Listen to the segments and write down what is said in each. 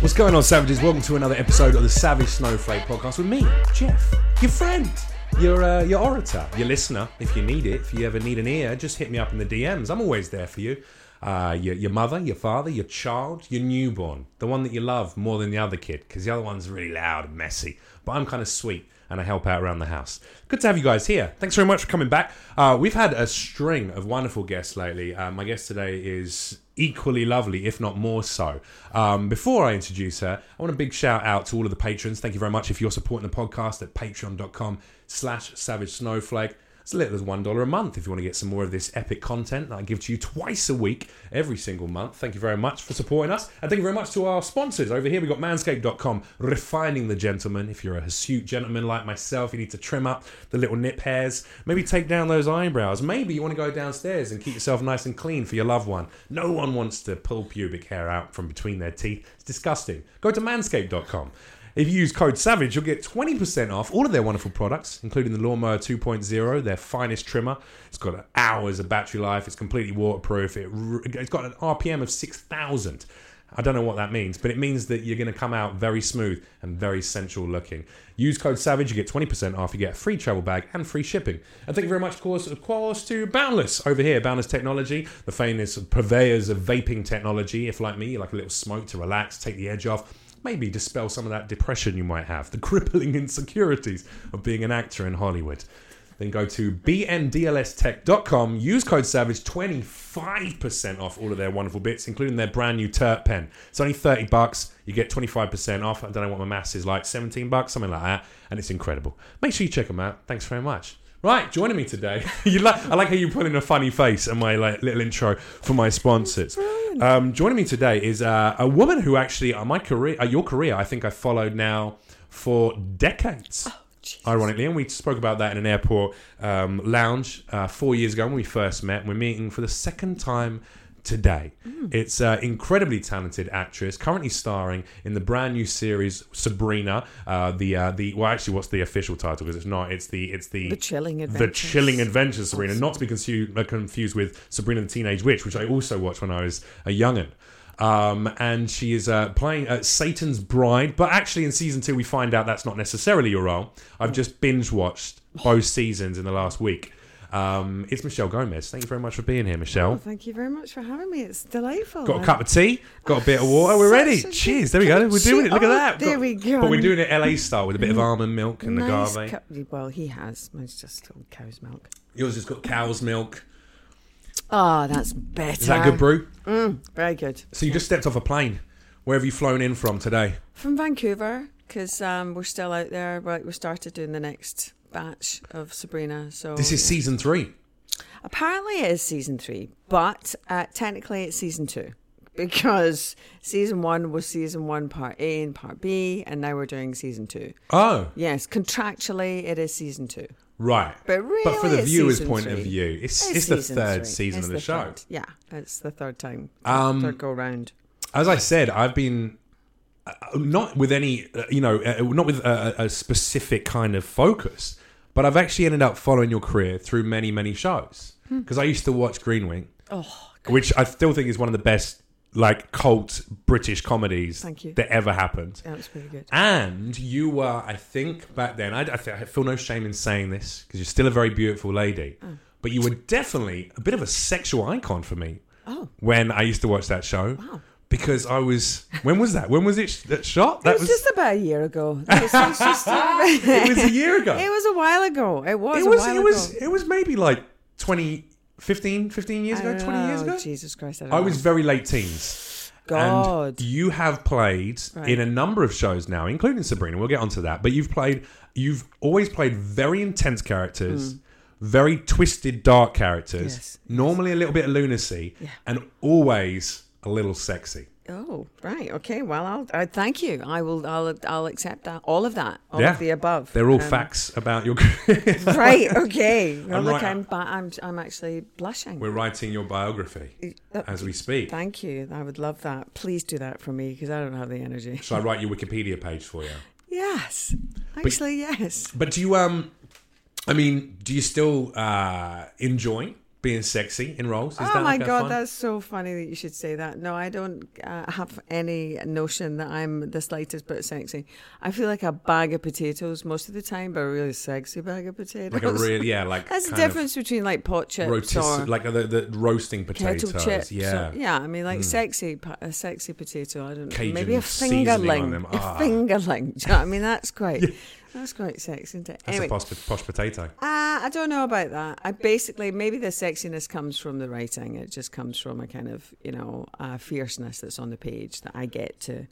What's going on, Savages? Welcome to another episode of the Savage Snowflake podcast with me, Jeff, your friend, your uh, your orator, your listener. If you need it, if you ever need an ear, just hit me up in the DMs. I'm always there for you. Uh, your, your mother, your father, your child, your newborn, the one that you love more than the other kid, because the other one's really loud and messy. But I'm kind of sweet and I help out around the house. Good to have you guys here. Thanks very much for coming back. Uh, we've had a string of wonderful guests lately. Uh, my guest today is equally lovely, if not more so. Um, before I introduce her, I want a big shout out to all of the patrons. Thank you very much if you're supporting the podcast at patreon.com slash savage snowflake. It's a little as one dollar a month if you want to get some more of this epic content that I give to you twice a week, every single month. Thank you very much for supporting us, and thank you very much to our sponsors over here. We've got Manscaped.com, refining the gentleman. If you're a hirsute gentleman like myself, you need to trim up the little nip hairs, maybe take down those eyebrows. Maybe you want to go downstairs and keep yourself nice and clean for your loved one. No one wants to pull pubic hair out from between their teeth. It's disgusting. Go to Manscaped.com. If you use code SAVAGE, you'll get 20% off all of their wonderful products, including the Lawnmower 2.0, their finest trimmer. It's got hours of battery life. It's completely waterproof. It, it's got an RPM of 6,000. I don't know what that means, but it means that you're going to come out very smooth and very sensual looking. Use code SAVAGE, you get 20% off, you get a free travel bag and free shipping. And thank you very much, of course, of course to Boundless over here, Boundless Technology, the famous purveyors of vaping technology. If, like me, you like a little smoke to relax, take the edge off, maybe dispel some of that depression you might have, the crippling insecurities of being an actor in Hollywood. Then go to bndlstech.com, use code SAVAGE, 25% off all of their wonderful bits, including their brand new Terp pen. It's only 30 bucks, you get 25% off. I don't know what my maths is like, 17 bucks, something like that, and it's incredible. Make sure you check them out. Thanks very much. Right, joining me today. you like, I like how you put in a funny face and my like little intro for my sponsors. Um, joining me today is uh, a woman who actually, uh, my career, uh, your career, I think I followed now for decades. Oh, Ironically, and we spoke about that in an airport um, lounge uh, four years ago when we first met. We're meeting for the second time today. It's an incredibly talented actress, currently starring in the brand new series Sabrina. Uh, the uh, the well, actually, what's the official title? Because it's not. It's the it's the The Chilling the Adventures. chilling adventures Sabrina, not to be confused, uh, confused with Sabrina the Teenage Witch, which I also watched when I was a youngin. Um, and she is uh, playing uh, Satan's bride, but actually in season two we find out that's not necessarily your role. I've just binge watched both seasons in the last week. Um, it's Michelle Gomez. Thank you very much for being here, Michelle. Oh, thank you very much for having me. It's delightful. Got a cup of tea, got a bit of water. We're ready. Cheers. There we go. We're doing it. Look at Oh, that. there Got- we go. But we're doing it LA style with a bit of almond milk and nice agave. cup- well, he has. Mine's just cow's milk. Yours has got cow's milk. Oh, that's better. Is that good brew? Very good. So you just stepped off a plane. Where have you flown in from today? From Vancouver, because um, we're still out there. Right, we started doing the next batch of Sabrina. So This is season three. apparently it is season three, but uh, technically it's season two. Because season one was season one part A and part B, and now we're doing season two. Oh, Yes, contractually it is season two. right. But really, but for the viewer's point of view, it's, it's, the third three. season It's of the, show. third. Yeah, it's the third time. Um, third go round. As I said, I've been uh, not with any, uh, you know, uh, not with a, a specific kind of focus, but I've actually ended up following your career through many, many shows. Hmm. Because I used to watch Green Wing, Oh, which I still think is one of the best, like, cult British comedies Thank you. that ever happened. yeah, it's pretty good. And you were, I think, back then, I, I, th- I feel no shame in saying this because you're still a very beautiful lady, Oh. but you were definitely a bit of a sexual icon for me Oh, when I used to watch that show. Wow. Because I was, when was that? When was it sh- that shot? That it was, just about a year ago. It was, was just- it was a year ago. it was a while ago. It was. it was, a while it was, ago. it was maybe like 20, 15, 15 years ago, 20 years ago. Jesus Christ! I, don't I was very late teens. God. And you have played Right. in a number of shows now, including Sabrina. We'll get onto that. But you've played, you've always played very intense characters, mm. very twisted, dark characters. Yes. Normally a little bit of lunacy, Yeah. and always a little sexy. Oh, right. Okay. Well, I'll. I, thank you. I will. I'll. I'll accept that. All of that. All Yeah. of the above. They're all Um, facts about your. Right. Okay. Well, I'm look, right- I'm. I'm. I'm actually blushing. We're writing your biography Uh, as we speak. Thank you. I would love that. Please do that for me because I don't have the energy. Shall I write your Wikipedia page for you? Yes. Actually, yes. But do you um I mean, do you still uh enjoy being sexy in roles? Is oh my like god, fun- that's so funny that you should say that. No, I don't uh, have any notion that I'm the slightest bit sexy. I feel like a bag of potatoes most of the time, but a really sexy bag of potatoes. like a real yeah, like That's the difference between like pot chips rotis- or like the, the roasting potatoes. chips. or- Yeah. yeah. I mean, like Mm. sexy, a sexy potato. I don't know. Cajun Maybe a fingerling. A Ah. fingerling. You know what I mean, that's quite. That's quite sexy, isn't it? That's Anyway, a posh, posh potato. uh, I don't know about that. I basically maybe the sexiness comes from the writing. It just comes from a kind of you know uh, fierceness that's on the page that I get to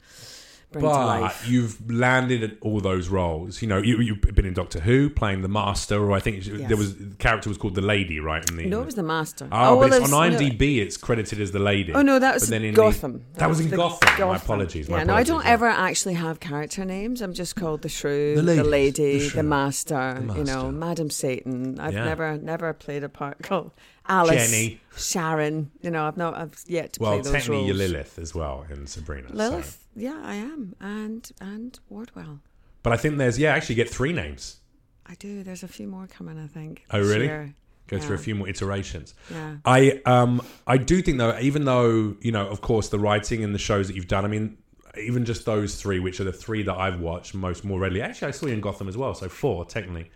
bring to But life. you've landed at all those roles. You know, you, you've been in Doctor Who, playing the Master, or I think Yes. there was the character was called the Lady, right? In the, no, it was the master. Ah, oh, well, but it's on there's- no- IMDb. It's credited as the Lady. Oh no, that was But then in Gotham. The, that was in the Gotham. My apologies. Yeah, my no, I don't yeah. ever actually have character names. I'm just called the Shrew, The the, lady, the the, master, the You know, Madam Satan. I've Yeah. never, never played a part called Alice, Jenny. Sharon. You know, I've not, I've yet to Well, play those technically, roles. you're Lilith as well in Sabrina. so- Lilith. Yeah, I am, and and Wardwell. But I think there's yeah, actually get three names. I do. There's a few more coming. I think. Oh, really? year. Go through a few more iterations. Yeah. I um I do think though, even though you know, of course, the writing and the shows that you've done. I mean, even just those three, which are the three that I've watched most more readily. Actually, I saw you in Gotham as well, so four technically.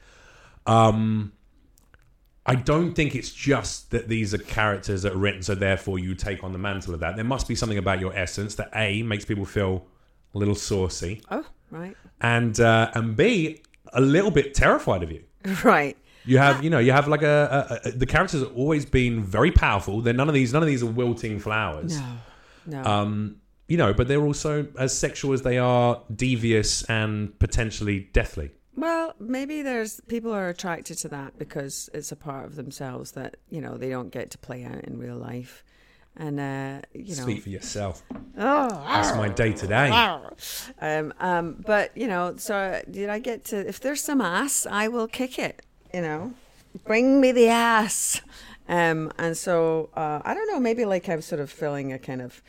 Um, I don't think it's just that these are characters that are written, so therefore you take on the mantle of that. There must be something about your essence that a makes people feel a little saucy, Oh, right. and uh, and b a little bit terrified of you. Right. You have, you know, you have like a, a, a the characters have always been very powerful. They're none of these, none of these are wilting flowers. No. No. Um, you know, but they're also as sexual as they are devious and potentially deathly. Well, maybe there's people are attracted to that because it's a part of themselves that you know they don't get to play out in real life, and uh, you know. Speak for yourself. Oh, That's my day to day. um, um, but you know, so did I get to? If there's some ass, I will kick it. You know, bring me the ass. Um, and so uh, I don't know. Maybe like I'm sort of filling a kind of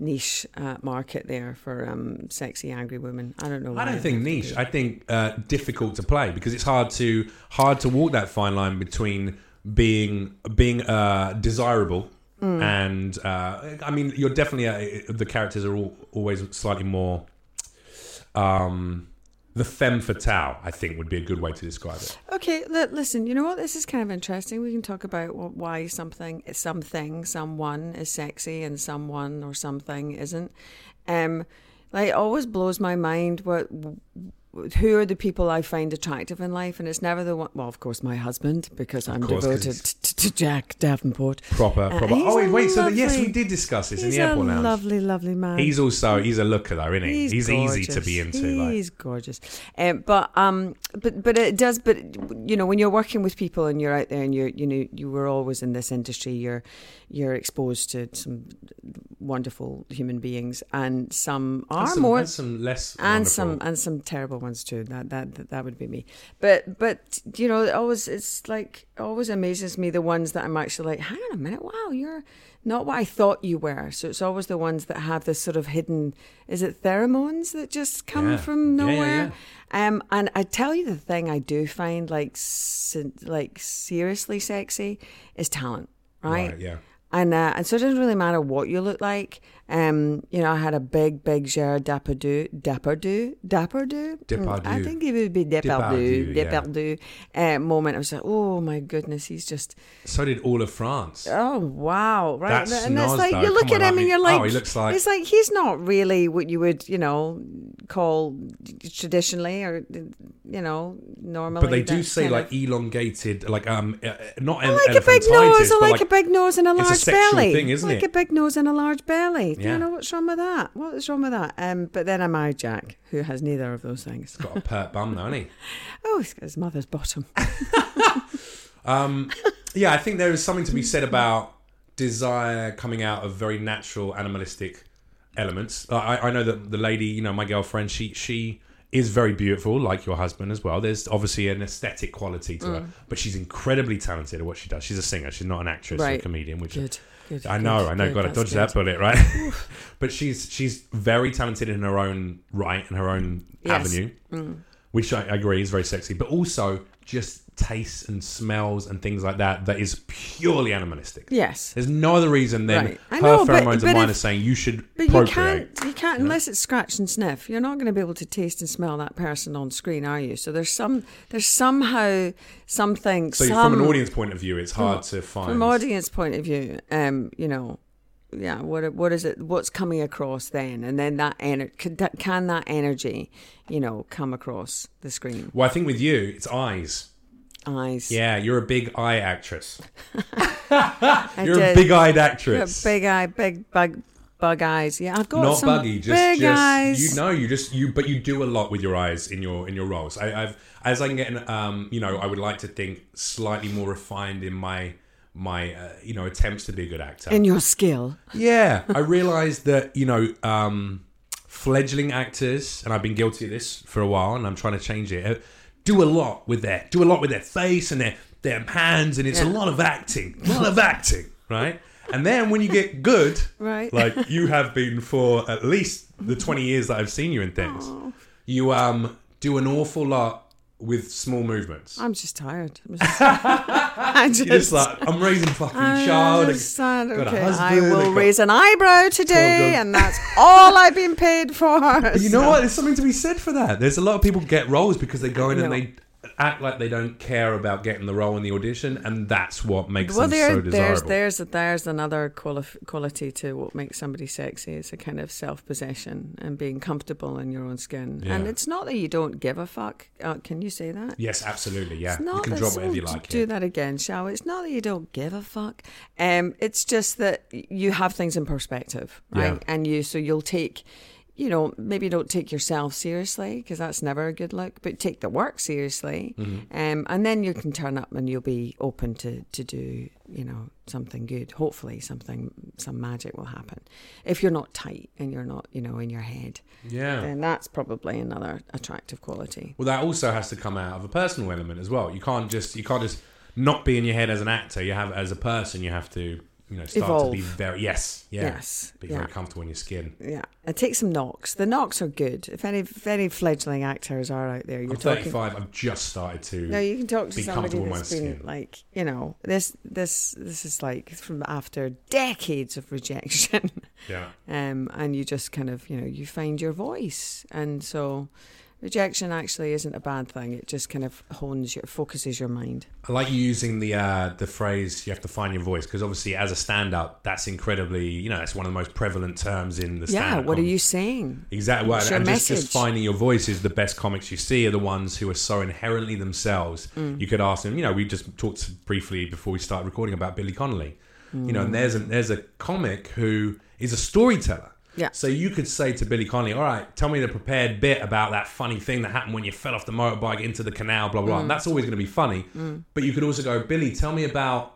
niche uh, market there for um, sexy angry women. I don't know. I don't think niche. I think uh, difficult to play because it's hard to hard to walk that fine line between being being uh, desirable Mm. and uh, I mean you're definitely uh, the characters are all, always slightly more um, the femme fatale. I think would be a good way to describe it. Okay, li- listen. You know what? This is kind of interesting. We can talk about why something, something, someone is sexy and someone or something isn't. Um, like it always blows my mind what who are the people I find attractive in life, and it's never the one. Well, of course, my husband because I'm course, devoted he's- t- to Jack Davenport. Proper, Uh, proper. he's Oh wait, wait. So the, yes, we did discuss this in the airport lounge. lovely, lovely man. He's also he's a looker though, isn't he? He's, easy to be into. Like. He's gorgeous, um, but um, but but it does. But you know, when you're working with people and you're out there and you're you know you were always in this industry, you're you're exposed to some wonderful human beings, and some are And some, more and some less and wonderful. some and some terrible ones too. That that that, would be me. But but you know, it always it's like it always amazes me the ones that I'm actually like, hang on a minute, wow, you're not what I thought you were. So it's always the ones that have this sort of hidden. Is it pheromones that just come Yeah. from Yeah, yeah, nowhere? Um, and I tell you the thing I do find like like seriously sexy is talent, right? Right, yeah. And uh, and so it doesn't really matter what you look like. Um, you know, I had a big, big Gerard Depardieu, Depardieu, Depardieu. I think it would be Depardieu, Depardieu, yeah. Depardieu. Uh, moment. I was like, oh my goodness, he's just, So did all of France. oh wow, right? That's and it's like though. you look Come at on, him I and you're like, oh, he looks like- it's like he's not really what you would, you know, call traditionally or you know normally. But they do say like of- elongated, like um, uh, not I like a big nose. I like, like a big nose and a it's a large sexual belly. thing, isn't like it? a big nose and a large belly. Yeah. you know what's wrong with that? What is wrong with that? Um, but then I married Jack, who has neither of those things. got a pert bum, though, hasn't he? Oh, he's got his mother's bottom. Um, yeah, I think there is something to be said about desire coming out of very natural animalistic elements. I, I know that the lady, you know, my girlfriend, she she is very beautiful, like your husband as well. There's obviously an aesthetic quality to Mm. her, but she's incredibly talented at what she does. She's a singer. She's not an actress or a comedian, which Good. Good. I know, good, I know, good, got to dodge that bullet, right? but she's she's very talented in her own right and her own Yes. avenue. Mm. which I agree is very sexy, but also just tastes and smells and things like that that is purely animalistic. Yes. There's no other reason than Right. Her know, pheromones but and mine if- are saying you should But you can't, you can't unless it's scratch and sniff. You're not going to be able to taste and smell that person on screen, are you? So there's some, there's somehow something. So some, from an audience point of view, it's hard to find. from audience point of view, um, you know, yeah, what what is it? What's coming across then, and then that ener- can that, can that energy, you know, come across the screen? well, I think with you, it's eyes. Eyes. Yeah, you're a big eye actress. You're a big-eyed Got actress. big eye, big bug, bug eyes. Yeah, I've got Not some buggy, just big just eyes. you know, you just you, but you do a lot with your eyes in your in your roles. I, I've as I'm getting, um, you know, I would like to think slightly more refined in my my uh, you know attempts to be a good actor. in your skill. Yeah, I realised that you know um, fledgling actors, and I've been guilty of this for a while, and I'm trying to change it. uh, Do a lot with their do a lot with their face and their their hands, and it's a lot of acting, a lot of acting, right? And then when you get good, Right. like you have been for at least the 20 years that I've seen you in things, you um do an awful lot with small movements. I'm just tired. I'm just, I just, You're just like I'm raising a fucking I'm child. just sad. got a Okay, I husband, I will raise an eyebrow today, and that's all I've been paid for. You know what? There's something to be said for that. There's a lot of people get roles because they go in and they act like they don't care about getting the role in the audition, and that's what makes Well, them there, so desirable. there's there's there's another quali- quality to what makes somebody sexy. It's a kind of self possession and being comfortable in your own skin. And it's not that you don't give a fuck. Uh, can you say that? yes, absolutely. Yeah, It's you not can that- drop whatever you like. Do here. that again, shall we? It's not that you don't give a fuck. Um, it's just that you have things in perspective, right? Yeah. And you so you'll take, you know, maybe don't take yourself seriously because that's never a good look, but take the work seriously, Mm-hmm. um, and then you can turn up and you'll be open to to do, you know, something good. Hopefully, something some magic will happen. If you're not tight and you're not, you know, in your head, Yeah. then that's probably another attractive quality. Well, that also has to come out of a personal element as well. You can't just you can't just not be in your head as an actor. You have as a person. You have to you know start to be very yes yeah Yes, be yeah. very comfortable in your skin. Yeah, it takes some knocks. The knocks are good. If any, if any fledgling actors are out there, you're I'm talking. 35. I've just started to. No, you can talk to somebody comfortable that's been skin. like, you know, this, this, this is like from after decades of rejection, yeah. um, and you just kind of, you know, you find your voice, and so rejection actually isn't a bad thing. It just kind of hones your, focuses your mind. I like you using the uh, the phrase "you have to find your voice" because obviously, as a stand-up, that's incredibly you know that's one of the most prevalent terms in the Yeah, what are you saying? Exactly, What's your and just, just finding your voice is the best comics you see are the ones who are so inherently themselves. Mm. You could ask them. You know, we just talked briefly before we started recording about Billy Connolly. You know, and there's a, there's a comic who is a storyteller. Yeah. So you could say to Billy Connolly, "All right, tell me the prepared bit about that funny thing that happened when you fell off the motorbike into the canal, blah blah." Mm. And that's always going to be funny. But you could also go, "Billy, tell me about."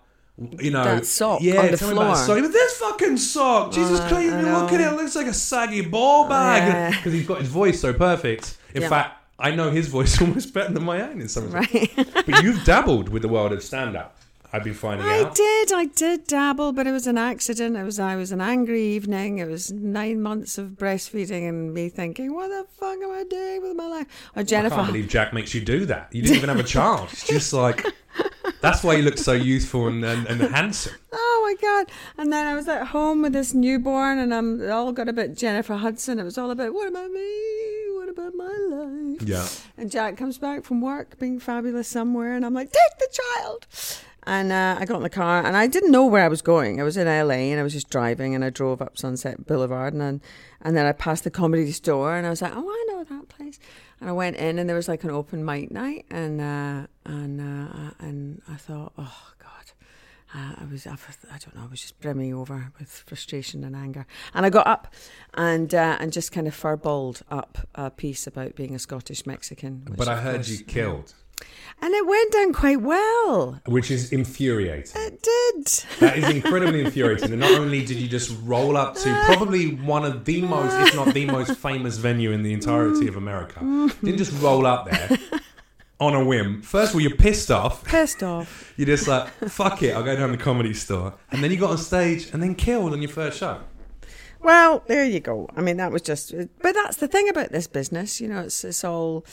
You know, That sock yeah, on the tell me about floor. sock. But this fucking sock, Jesus Uh, Christ! I Look at it, it looks like a saggy ball bag Yeah. because he's got his voice so perfect. In Yeah. fact, I know his voice almost better than my own in some respects. Right. But you've dabbled with the world of stand-up. I've been finding I out. did, I did dabble, but it was an accident. It was I was an angry evening. It was nine months of breastfeeding and me thinking, what the fuck am I doing with my life? Or I Jennifer, can't believe Jack makes you do that. You didn't even have a child. It's just like that's why you look so youthful and, and, and handsome. oh my god! And then I was at home with this newborn, and I'm all got a bit Jennifer Hudson. It was all about what about me? What about my life? Yeah. And Jack comes back from work being fabulous somewhere, and I'm like, take the child. And uh, I got in the car, and I didn't know where I was going. I was in LA, and I was just driving, and I drove up Sunset Boulevard, and then, and then I passed the comedy store, and I was like, oh, I know that place. And I went in, and there was like an open mic night, and uh, and uh, and I thought, oh God. Uh, I was, I don't know, I was just brimming over with frustration and anger. And I got up and uh, and just kind of furballed up a piece about being a Scottish Mexican. But I heard course- you killed, And it went down quite well. which is infuriating. It did. That is incredibly infuriating. And not only did you just roll up to probably one of the most, if not the most famous venue in the entirety of America, didn't just roll up there on a whim. First of all, you're pissed off. Pissed off. You're just like, fuck it, I'll go down to the comedy store. And then you got on stage and then killed on your first show. Well, there you go. I mean, that was just, but that's the thing about this business. You know, it's it's all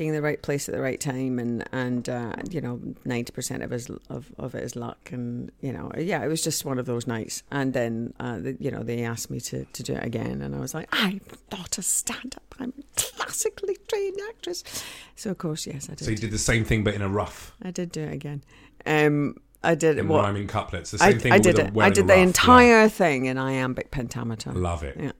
being in the right place at the right time, and and uh, you know, ninety percent of his of of it is luck, and you know, yeah, it was just one of those nights. And then, uh, the, you know, they asked me to to do it again, and I was like, I'm not a stand up. I'm a classically trained actress. So of course, yes, I did. So you did the same thing, but in a rough, I did do it again. Um, I did in what rhyming couplets. The I, same thing. I did the it. I did the yeah. entire thing in iambic pentameter. Love it. Yeah.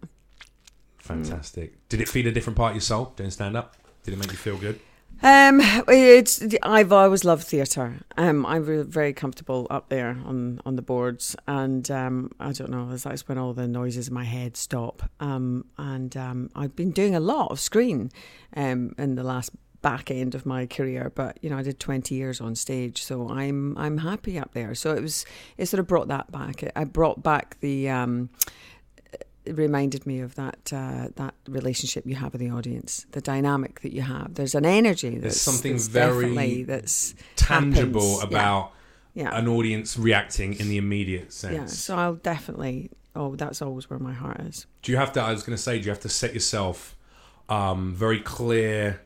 Fantastic. Did it feed a different part of your soul doing stand up? Did it make you feel good? Um, it's I've always loved theatre. Um, I'm very comfortable up there on, on the boards, and um, I don't know. That's when all the noises in my head stop. Um, and um, I've been doing a lot of screen, um, in the last back end of my career. But you know, I did 20 years on stage, so I'm I'm happy up there. So it was it sort of brought that back. I brought back the um, it reminded me of that uh, that relationship you have with the audience, the dynamic that you have. There's an energy. That's, something that's very that's Tangible happens. about yeah, an audience reacting in the immediate sense. yeah. So I'll definitely. Oh, that's always where my heart is. Do you have to? I was going to say, do you have to set yourself um, very clear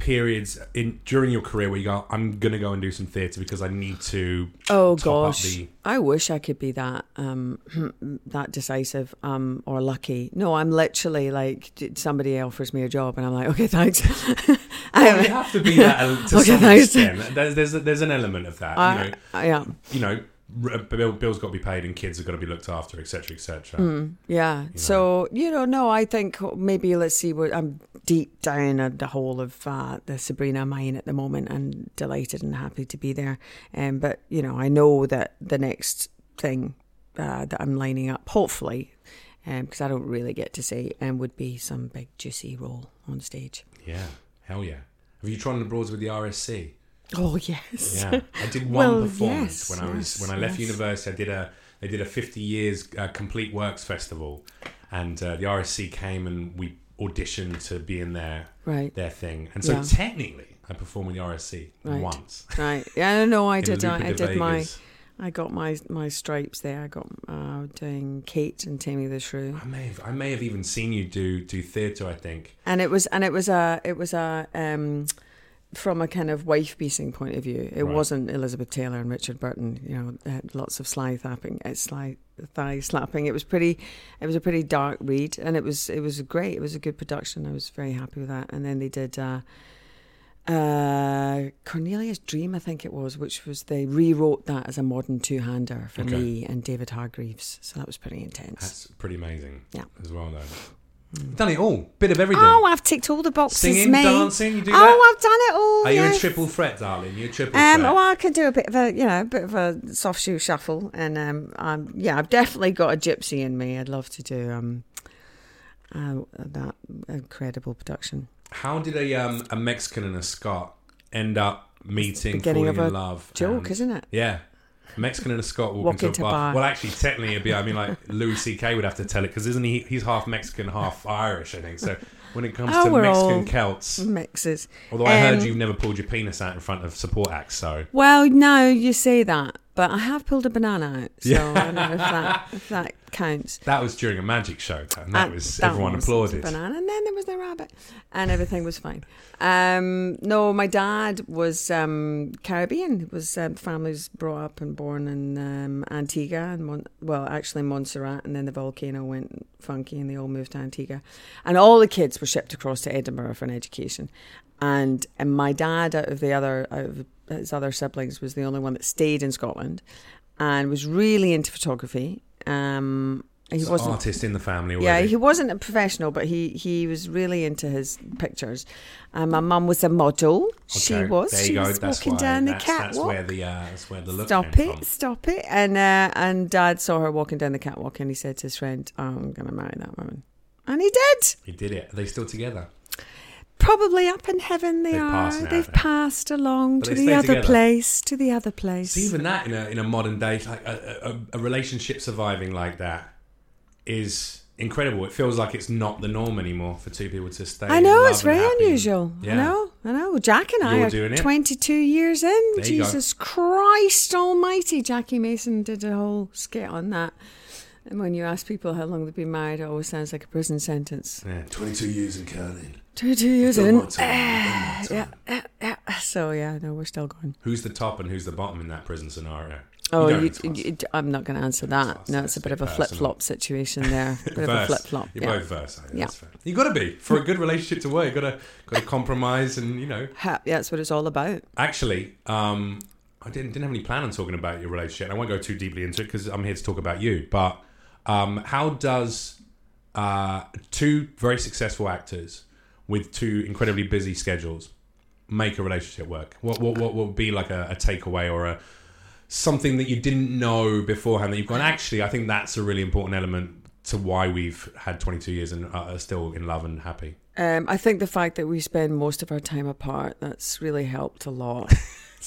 periods in during your career where you go, I'm going to go and do some theatre because I need to. Oh gosh, the- I wish I could be that um, that decisive um, or lucky. No, I'm literally like somebody offers me a job and I'm like, okay, thanks. Well, you have to be that to Okay, some thanks. extent. There's there's, there's an element of that. I, you know, I- yeah, you know, bill, bills got to be paid and kids have got to be looked after, etc., etc. Mm. yeah. So you know, no, I think maybe let's see what I'm deep down at the whole of uh, the Sabrina mine at the moment, and delighted and happy to be there. Um, but you know, I know that the next thing uh, that I'm lining up, hopefully, because I don't really get to say, um, would be some big juicy role on stage. Yeah, hell yeah. Have you tried on the broads with the RSC? Oh yes. Yeah, I did one Well, performance yes, when I was yes, when I left yes. university. I did a they did a 50 years uh, complete works festival, and uh, the RSC came and we auditioned to be in their Right. their thing. And so Yeah. technically, I performed with the RSC Right. once. Right. Yeah, no, I did. I, I did my. I got my my stripes there. I got uh, doing Kate and Taming the Shrew, I may have I may have even seen you do do theatre. I think. and it was and it was a it was a um, from a kind of wife beating point of view. It Right. wasn't Elizabeth Taylor and Richard Burton. You know, had lots of sly slapping, uh, sly thigh slapping. It was pretty. It was a pretty dark read, and it was it was great. It was a good production. I was very happy with that. And then they did. Uh, uh, Cornelia's Dream, I think it was, which was they rewrote that as a modern two-hander for Okay. me and David Hargreaves. So that was pretty intense. That's pretty amazing. Yeah. As well though. Done it all. Bit of everything. Oh, I've ticked all the boxes, Singing, mate. dancing, you do that. oh, that? I've done it all. Are you yes. a triple threat, darling? You're a triple Um, threat. well, I can do a bit of a, you know, a bit of a soft shoe shuffle, and um, um, yeah, I've definitely got a gypsy in me. I'd love to do um, uh, that incredible production. How did a um, a Mexican and a Scot end up meeting, beginning falling of in a love? Joke, and- isn't it? Yeah. Mexican and a Scot walk, Walk into, into a bar. bar. Well, actually, technically, it'd be. I mean, like Louis C.K. would have to tell it because isn't he? He's half Mexican, half Irish, I think. So when it comes Oh, to Mexican Celts, Mixes. although I heard Um, you've never pulled your penis out in front of support acts, so Well, no, you say that, but I have pulled a banana out, so Yeah. I don't know if that if that counts. that was during a magic show, and that And was that everyone was applauded. a banana, and then there was the rabbit, and everything was fine. Um, no, my dad was um, Caribbean. Was um, families brought up and born in um, Antigua, and Mon- well, actually Montserrat, and then the volcano went funky, and they all moved to Antigua, and all the kids were shipped across to Edinburgh for an education, and and my dad, out of the other out of his other siblings, was the only one that stayed in Scotland, and was really into photography. Um, he He's an artist in the family yeah, he wasn't a professional, but he, he was really into his pictures. And my mum was a model. She was. There she go. was That's walking why. down the that's, catwalk. That's where the uh, that's where the look Stop it! from. Stop it! And uh, and Dad saw her walking down the catwalk, and he said to his friend, oh, "I'm going to marry that woman," and he did. He did it. Are they still together? Probably up in heaven they They've are. passed now, They've haven't they? passed along But to they the stay other together. place. To the other place. See, even that in a in a modern day, like a, a, a relationship surviving like that is incredible. It feels like it's not the norm anymore for two people to stay. I in know love it's and very happy. unusual. Yeah. I know, I know. Jack and I You're are doing it. 22 years in. There you go. Jesus Christ Almighty! Jackie Mason did a whole skit on that. And when you ask people how long they've been married, it always sounds like a prison sentence. Yeah, 22 years in counting. 22 years in. my time, done my Yeah, yeah, yeah. So, yeah, no, we're still going. Who's the top and who's the bottom in that prison scenario? Oh, you, ask. you- I'm not going to answer that. No, it's a bit of a flip flop situation there. bit of a flip flop. You're Yeah. both verse. Yeah. That's fair. You got to be for a good relationship to work. You got to got to compromise, and you know. Yeah, that's what it's all about. Actually, um, I didn't didn't have any plan on talking about your relationship. and I won't go too deeply into it because I'm here to talk about you. But um, how does uh, two very successful actors with two incredibly busy schedules make a relationship work? What what what would be like a, a takeaway or a something that you didn't know beforehand that you've gone? Actually, I think that's a really important element to why we've had 22 years and are still in love and happy. Um, I think the fact that we spend most of our time apart, that's really helped a lot.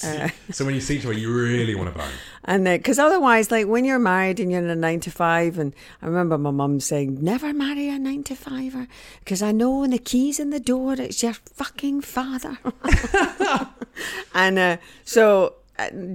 Uh, So when you see each other, you really want to bone. And because otherwise, like when you're married and you're in a nine to five, and I remember my mum saying, never marry a nine to fiver, because I know when the key's in the door, it's your fucking father. and uh, so,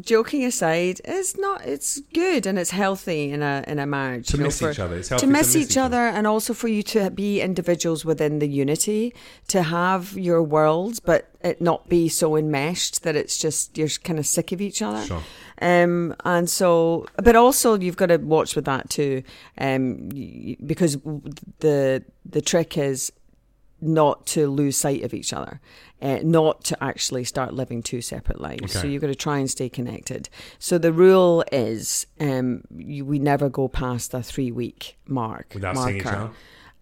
joking aside, it's not, it's good and it's healthy in a in a marriage. To you know, miss for- each other. It's to healthy miss each other, and also for you to be individuals within the unity, to have your worlds, but it not be so enmeshed that it's just you're kind of sick of each other. Sure. Um, and so, but also you've got to watch with that too, um, because the the trick is not to lose sight of each other, uh, not to actually start living two separate lives. So you've got to try and stay connected. So the rule is um, you, we never go past the three week mark Without marker. seeing each other?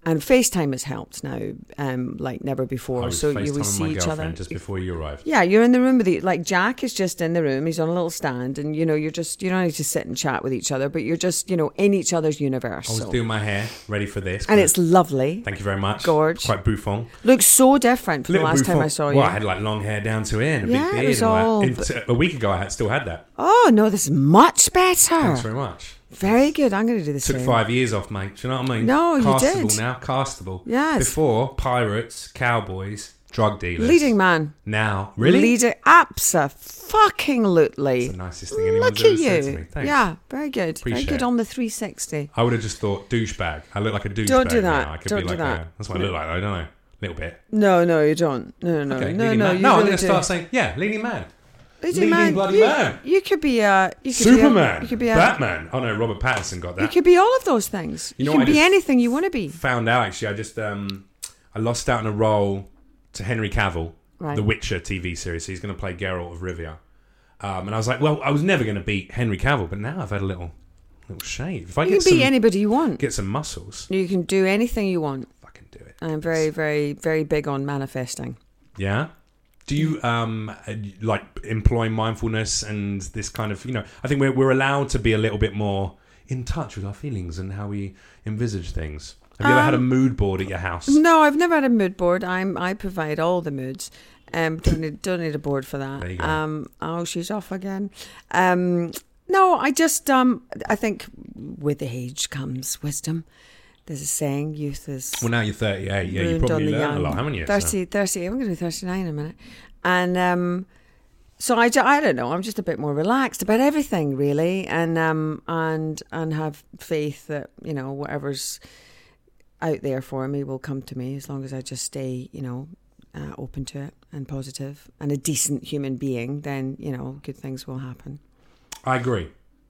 And FaceTime has helped now, um, like never before. So you will see each other. just before you arrived. Yeah, you're in the room with you. Like Jack is just in the room. He's on a little stand, and you know you're just you don't need to sit and chat with each other, but you're just you know in each other's universe. I was so. doing my hair, ready for this. and it's lovely. Thank you very much. Gorge. Quite bouffon. Looks so different from the last time. I saw you. Well, I had like long hair down to here and a Yeah, big it beard. was and all. It's- a week ago, I had, still had that. oh no, this is much better. Thanks very much. Very good. I'm going to do this. Took five years off, mate. Do you know what I mean? No, you Castable did. now. Castable. Yes. Before, pirates, cowboys, drug dealers. Leading man. Now. Really? Leading. Absolutely. That's the nicest thing anyone's Look ever at said to you. me. Thanks. Yeah, very good. very Appreciate good it. on the 360. I would have just thought douchebag. I look like a douchebag. Don't do that. Now. I could Don't be do like that. A, that's what I look like. I don't know. A little bit. No, no, you don't. No, no, Okay. no, leading no. man. You no, I'm really going to do. start saying, yeah, leading man. Leading leading man, bloody you, man. You could be a you could Superman. Be a, you could be a Batman. Oh no, Robert Pattinson got that. You could be all of those things. You You, know can what be anything you want to be. found out actually. I just um, I lost out on a role to Henry Cavill, Right. the Witcher TV series. So he's going to play Geralt of Rivia, um, and I was like, well, I was never going to beat Henry Cavill, but now I've had a little little shave. If I You get can be some anybody you want. get some muscles, You can do anything you want. I can do it. I'm very, very, very big on manifesting. Yeah. Do you um like employ mindfulness and this kind of you know? I think we're we're allowed to be a little bit more in touch with our feelings and how we envisage things. Have you ever had a Um, mood board at your house? No, I've never had a mood board. I'm I provide all the moods. Um, don't need don't need a board for that. There you go. Um, oh, she's off again. Um, no, I just um, I think with age comes wisdom. There's a saying, youth is Well, now you're 38. Yeah, you probably learned a lot, haven't you? So- 30, 30, I'm going to be 39 in a minute. And um, so I, I don't know, I'm just a bit more relaxed about everything, really, and um, and and have faith that, you know, whatever's out there for me will come to me as long as I just stay, you know, uh, open to it and positive and a decent human being, then, you know, good things will happen. I agree.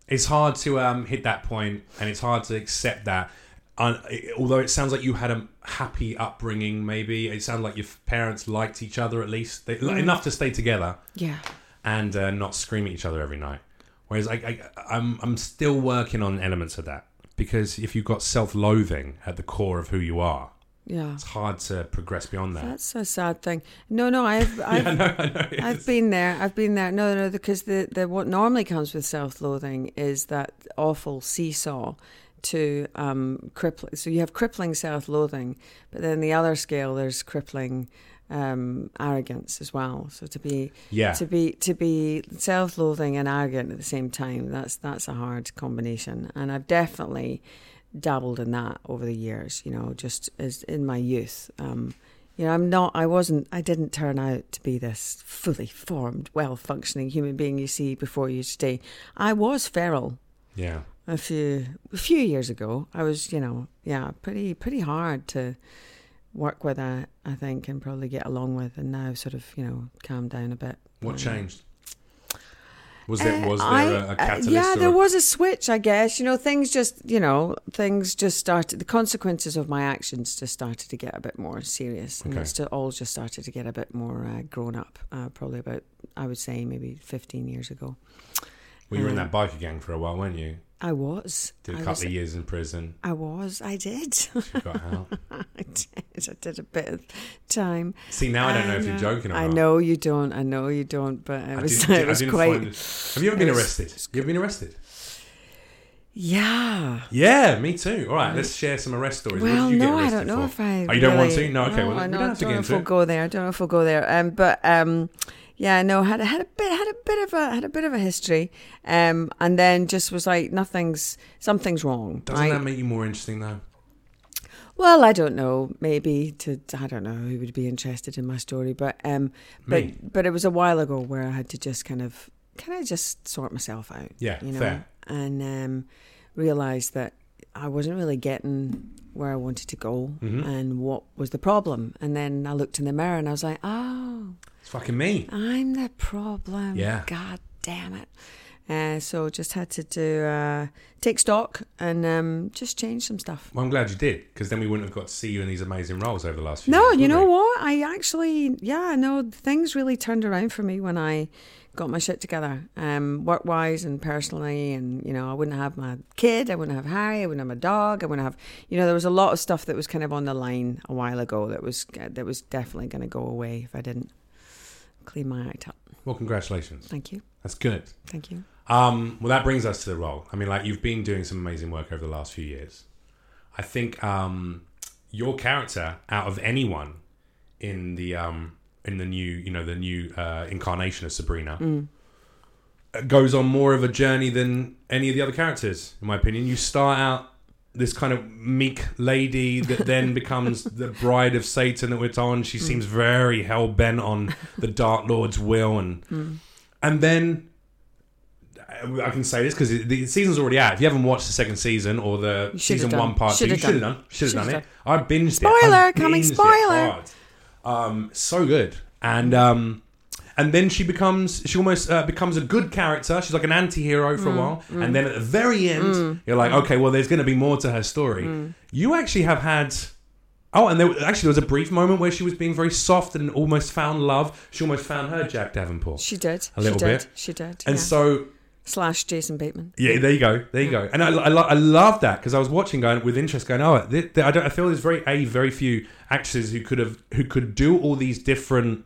It's hard to um, hit that point, and it's hard to accept that. Uh, although it sounds like you had a happy upbringing, maybe it sounds like your parents liked each other at least they, Mm. enough to stay together Yeah. and uh, not scream at each other every night. Whereas I, I, I'm, I'm still working on elements of that because if you've got self-loathing at the core of who you are, Yeah. it's hard to progress beyond that. That's a sad thing. No, no, I've, I've I know, I know. I've been there. I've been there. No, no, because the, the what normally comes with self-loathing is that awful seesaw to um, crippling. So you have crippling self-loathing, but then the other scale there's crippling um, arrogance as well. So to be yeah, to be to be self-loathing and arrogant at the same time, that's that's a hard combination. And I've definitely dabbled in that over the years. You know, just as in my youth. Um, you know, I'm not. I wasn't. I didn't turn out to be this fully formed, well-functioning human being you see before you today. I was feral. yeah. A few a few years ago. I was, you know, yeah, pretty pretty hard to work with. I I think and probably get along with, and now sort of you know calmed down a bit. What Um, changed? Was there uh, was there I- a, a uh, catalyst? yeah, there was a switch, I guess. You know, things just, you know, things just started. The consequences of my actions just started to get a bit more serious, and Okay. it's all just started to get a bit more uh, grown up. Uh, probably about, I would say, maybe fifteen years ago. Well, you were in that biker gang for a while, weren't you? I was. Did a I couple was, of years in prison. I was. I did. You got out. I did. I did a bit of time. See, now I don't know if you're joking or not. I know you don't. I know you don't. But it I was. didn't- I was quite. Have you ever been was- arrested? You ever been arrested? Yeah. Yeah, me too. All right, let's share some arrest stories. Well, did no, I don't know for? if I. Oh, you don't want to? No, okay. well, I we know- don't have to don't get if into we'll it. go there. I don't know if we'll go there. Um, but um, yeah, no, had had a bit had a bit of a had a bit of a history. Um, and then just was like nothing's something's wrong. Doesn't right? that make you more interesting though? Well, I don't know. Maybe to I don't know who would be interested in my story, but um, but Me. but it was a while ago where I had to just kind of kind of just sort myself out. Yeah, you know, fair. and um, realized that I wasn't really getting where I wanted to go, Mhm. and what was the problem. And then I looked in the mirror and I was like, oh, It's fucking me. I'm the problem. Yeah. God damn it. Uh, so just had to do uh, take stock and um, just change some stuff. Well, I'm glad you did because then we wouldn't have got to see you in these amazing roles over the last few No, years. you know we? what? I actually, yeah, no, things really turned around for me when I got my shit together, um, work wise and personally. And, you know, I wouldn't have my kid, I wouldn't have Harry, I wouldn't have my dog, I wouldn't have, you know, there was a lot of stuff that was kind of on the line a while ago that was, that was definitely going to go away if I didn't clean my act up. Well, congratulations. Thank you. That's good. Thank you. Um, well, that brings us to the role. I mean, like you've been doing some amazing work over the last few years. I think um, your character, out of anyone in the um, in the new, you know, the new uh, incarnation of Sabrina, uh, goes on more of a journey than any of the other characters, in my opinion. You start out this kind of meek lady that then becomes the bride of Satan that we're told. She seems very hell bent on the Dark Lord's will, and and then I can say this because the season's already out. If you haven't watched the second season or the season done. one part two, you should done. done. Should have done Should've it. I binged it. Spoiler, coming spoiler. Um, so good, and um, and then she becomes she almost uh, becomes a good character. She's like an anti-hero Mm, for a while, and then at the very end, you're like, okay, well, there's going to be more to her story. Mm. You actually have had. Oh, and there actually there was a brief moment where she was being very soft and almost found love. She almost found her Jack Davenport. She did. A little she did. bit. She did. and yeah. so slash Jason Bateman. yeah, there you go, there you go. And I, I, I love that because I was watching going with interest, going, oh, th- th- I don't. I feel there's very a very few actresses who could have who could do all these different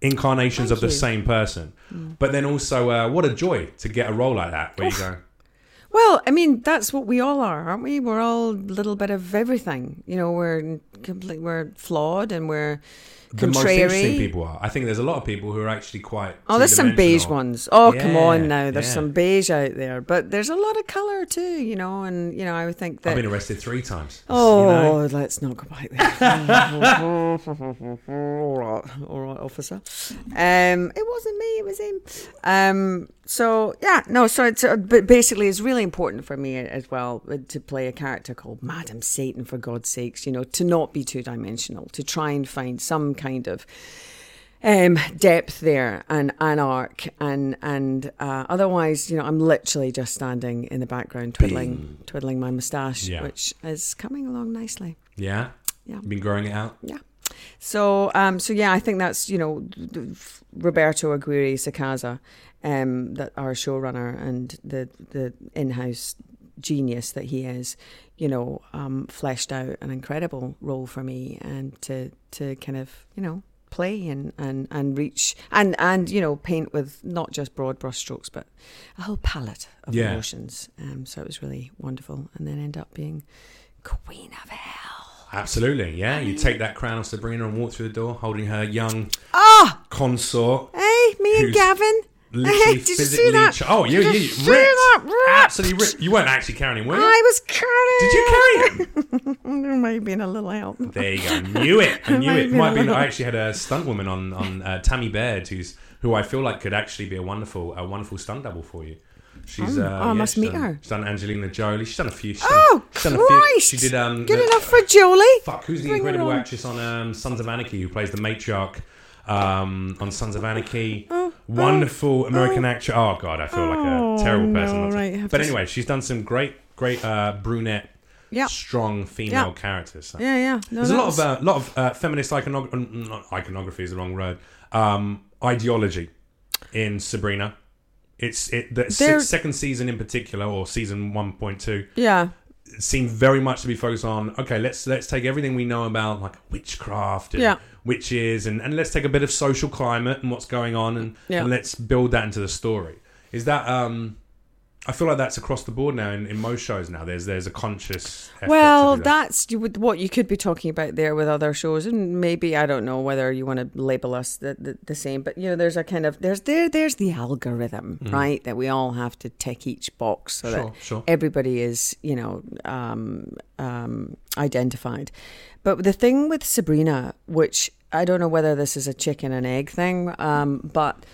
incarnations Thank of the you. Mm. same person. But then also, uh, what a joy to get a role like that where you go, Well, I mean, that's what we all are, aren't we? We're all a little bit of everything. You know, we're complete, we're flawed and we're the most interesting contrary. people are. I think there's a lot of people who are actually quite. Oh, there's some beige ones. Oh, come on now. There's yeah. some beige out there, but there's a lot of color too. You know, and you know, I would think that. I've been arrested three times. Oh, you know? let's not go back there. all right, all right, officer. Um, it wasn't me; it was him. Um, so yeah, no. So it's uh, but basically, it's really important for me as well uh, to play a character called Madam Satan. For God's sakes, you know, to not be two dimensional, to try and find some kind of um, depth there and an arc and and uh, otherwise you know I'm literally just standing in the background twiddling twiddling my moustache Yeah. which is coming along nicely Yeah, Yeah. Been growing it out. yeah so um so yeah I think that's you know Roberto Aguirre Sacasa um that our showrunner and the the in-house genius that he is you know um fleshed out an incredible role for me and to to kind of you know play and, and, and reach and, and you know paint with not just broad brushstrokes but a whole palette of Yeah. emotions um, so it was really wonderful and then end up being queen of hell Absolutely, yeah. You take that crown of Sabrina and walk through the door holding her young ah consort. hey me and Gavin Literally Did you see physically. that? ch- oh, you, Did you, you you see ripped. Ripped. Absolutely ripped. You weren't actually carrying him, were you? I was carrying Did you carry him? there may have been a little help There you go. I Knew it. I knew it. Might a have been. little- I actually had a stunt woman on on uh, Tammy Baird, who's who I feel like could actually be a wonderful a wonderful stunt double for you. She's Oh, uh, oh, I yeah, must she's meet done- her. She's done Angelina Jolie. She's done a few. She's Oh, done, she's done a few- She did um Good the- enough for Jolie. Fuck, who's the Bring incredible actress on um, Sons of Anarchy who plays the matriarch um, on Sons of Anarchy? Oh, Wonderful American actress. Oh god, I feel like Oh, a terrible person. no, right, but anyway, she's done some great, great uh, brunette, Yeah. strong female Yeah. characters. So. Yeah, yeah. No, There's a lot of a uh, lot of uh, feminist iconog- iconography is the wrong word. Um, ideology in Sabrina. It's it the second season in particular, or season one point two, yeah. Seemed very much to be focused on. Okay, let's let's take everything we know about like witchcraft and Yeah. witches, and, and let's take a bit of social climate and what's going on, and, Yeah. and let's build that into the story. Is that um? I feel like that's across the board now in, in most shows now. There's there's a conscious. Effort Well, that. that's you would, what you could be talking about there with other shows, and maybe I don't know whether you want to label us the, the, the same, but you know, there's a kind of there's there there's the algorithm, right, that we all have to tick each box so Mm. Sure, that sure. everybody is you know um, um, identified. But the thing with Sabrina, which I don't know whether this is a chicken and egg thing, um, but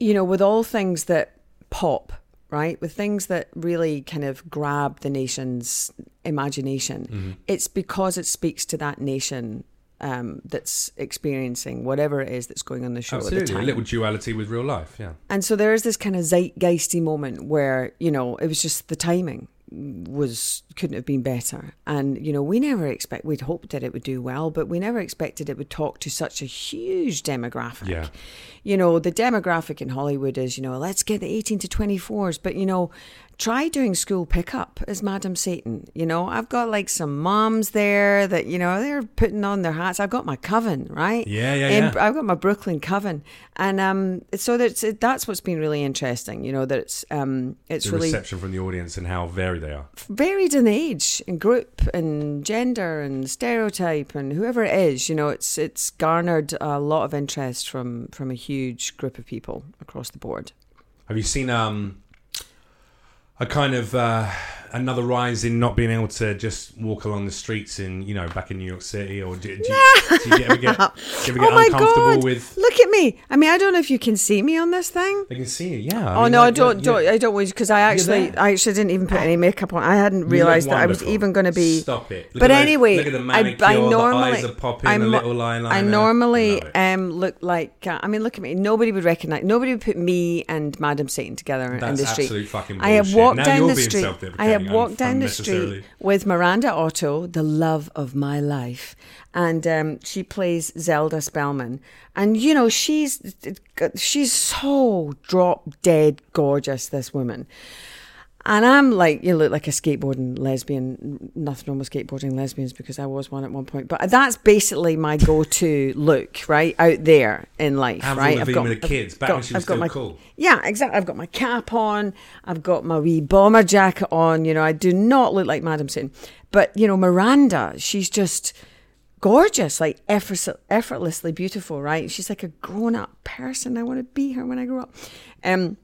you know, with all things that pop, right, with things that really kind of grab the nation's imagination, Mm-hmm. it's because it speaks to that nation um, that's experiencing whatever it is that's going on the show at the Absolutely, a little duality with real life. Yeah. And so there is this kind of zeitgeisty moment where, you know, it was just the timing was couldn't have been better. And, you know, we never expect we'd hoped that it would do well, but we never expected it would talk to such a huge demographic. Yeah. You know, the demographic in Hollywood is, you know, let's get the 18 to 24s, but you know, try doing school pickup as Madam Satan. You know, I've got like some moms there that, you know, they're putting on their hats. I've got my coven, right? Yeah, yeah, In- yeah. I've got my Brooklyn coven, and um, so that's that's what's been really interesting. You know that it's um, it's The really reception from the audience and how varied they are. varied in age and group and gender and stereotype and whoever it is. You know, it's it's garnered a lot of interest from from a huge group of people across the board. Have you seen um a kind of uh, another rise in not being able to just walk along the streets in you know back in New York City, or do, do, you, do you ever get, do you ever get oh my uncomfortable god! with? Look at me. I mean, I don't know if you can see me on this thing. They can see you, yeah. oh mean, no, I don't. don't I don't because I actually. I actually didn't even put any makeup on. I hadn't realised that I was even going to be. Stop it. Look but those- anyway, look at the I, manicure, I the normally, eyes are popping, I little. I normally um look like. Uh, I mean, look at me. Nobody would recognize. Nobody would put me and Madam Satan together in the street. absolute fucking I have bullshit. Walked Now down the street. I have walked down the street with Miranda Otto, the love of my life, and um, she plays Zelda Spellman. And you know, she's she's so drop dead gorgeous. This woman. And I'm like, you look like a skateboarding lesbian. Nothing wrong with skateboarding lesbians because I was one at one point. But that's basically my go-to look, right out there in life, Avril right? Lavigne with the kids, back when she was I've got still my, cool. Yeah, exactly. I've got my cap on. I've got my wee bomber jacket on. You know, I do not look like Madam Satan. But you know, Miranda, she's just gorgeous, like effort, effortlessly beautiful, right? She's like a grown-up person. I want to be her when I grow up. Um,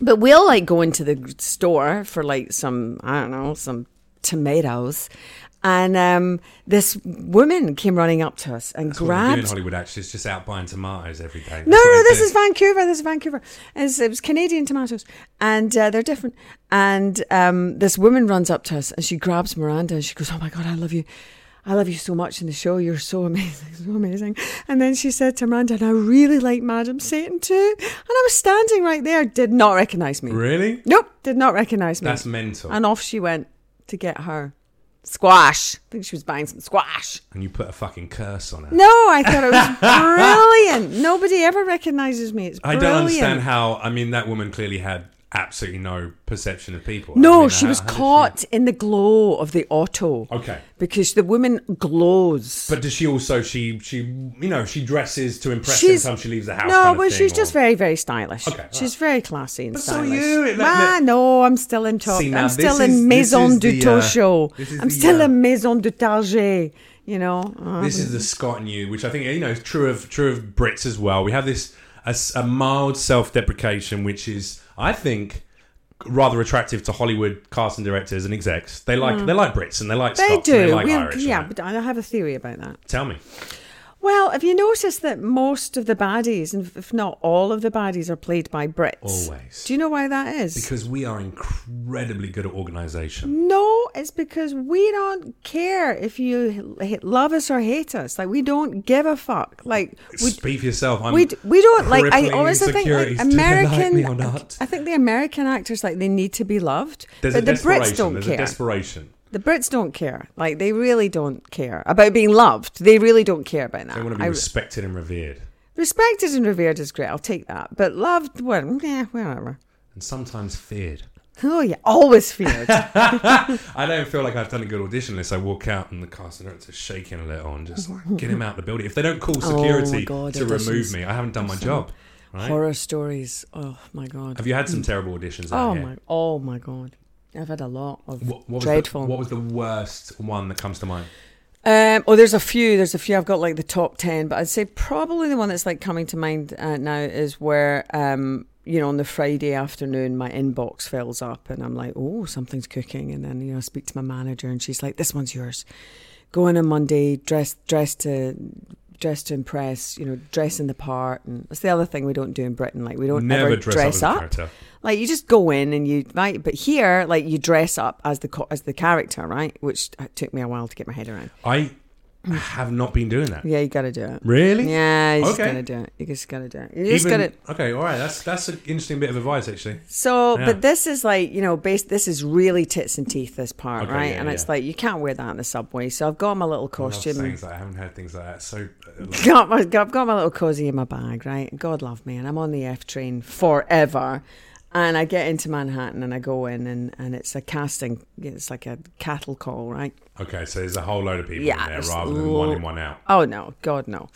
but we'll like go into the store for like some, I don't know, some tomatoes. And um, this woman came running up to us and That's what do in. Hollywood. Actually, it's just out buying tomatoes every day. No, no, this is Vancouver. This is Vancouver. It's, it was Canadian tomatoes, and uh, they're different. And um, this woman runs up to us and she grabs Miranda and she goes, "Oh my god, I love you." I love you so much in the show. You're so amazing, so amazing. And then she said to Miranda, and I really like Madam Satan too. And I was standing right there, did not recognize me. Really? Nope, did not recognize me. That's mental. And off she went to get her squash. I think she was buying some squash. and you put a fucking curse on her. No, I thought it was brilliant. Nobody ever recognizes me. It's brilliant. I don't understand how. I mean, that woman clearly had absolutely no perception of people. I No, mean, she how- was how caught in the glow of the Otto. Okay. Because the woman glows. But does she also she she you know she dresses to impress She's- every time she leaves the house? no, kind of but thing, she's or- just very, very stylish. Okay, she's very classy and But so you. It- ah, no, I'm still in top. See, now I'm still this is- in Maison is du Taux uh, Chaud. this is I'm the, still uh, in Maison du Target. You know, Uh, This is the Scott in you, which I think you know is true of true of Brits as well. We have this a mild self-deprecation, which is I think rather attractive to Hollywood casting directors and execs. They like they like Brits and they like Mm. they Scots do. they like We'll- Irish. yeah, right? but I have a theory about that. Tell me. Well, have you noticed that most of the baddies, and if not all of the baddies, are played by Brits? Always. Do you know why that is? Because we are incredibly good at organisation. no, it's because we don't care if you h- love us or hate us. Like we don't give a fuck. Like we Speak for yourself. I'm we, we don't like. I honestly think like. Like American. not? I think the American actors like they need to be loved, There's but the. Brits don't There's care. a desperation. The Brits don't care. Like they really don't care about being loved. They really don't care about that. They want to be I- respected and revered. respected and revered is great. I'll take that. But loved, well, yeah, whatever. And sometimes feared. Oh yeah, always feared. I don't feel like I've done a good audition unless I walk out and the casting director's shaking a little and just like, get him out of the building. If they don't call Oh security God, to remove me, I haven't done my job. Right? Horror stories. Oh my god. Have you had some terrible auditions Oh here? my. Oh my god. I've had a lot of What, what was dreadful. The, what was the worst one that comes to mind? Um, oh, there's a few. There's a few. I've got like the top ten, but I'd say probably the one that's like coming to mind uh, now is where um, you know on the Friday afternoon my inbox fills up and I'm like, oh, something's cooking, and then you know I speak to my manager and she's like, this one's yours. Go in on Monday, dress dress to dress to impress. You know, dress in the part, and that's the other thing we don't do in Britain. Like we don't Never ever dress, dress, up, up. as a character. Like you just go in and you right, but here like you dress up as the as the character, right? Which uh, took me a while to get my head around. I have not been doing that. Yeah, you got to do it. Really? Yeah, you just Okay. gotta do it. You just gotta do it. You just Even- gotta. Okay, all right. That's that's an interesting bit of advice, actually. So, Yeah. but this is like you know, based. This is really tits and teeth. This part, Okay, right? yeah, and it's yeah. like you can't wear that in the subway. So I've got my little I love costume. things like I haven't heard things like that. So, uh, like, Got my, got, I've got my little cozy in my bag, right? God love me, and I'm on the F train forever. And I get into Manhattan and I go in and, and it's a casting, it's like a cattle call, right? Okay, so there's a whole load of people Yeah, in there rather than lo- one in, one out. Oh no, God no.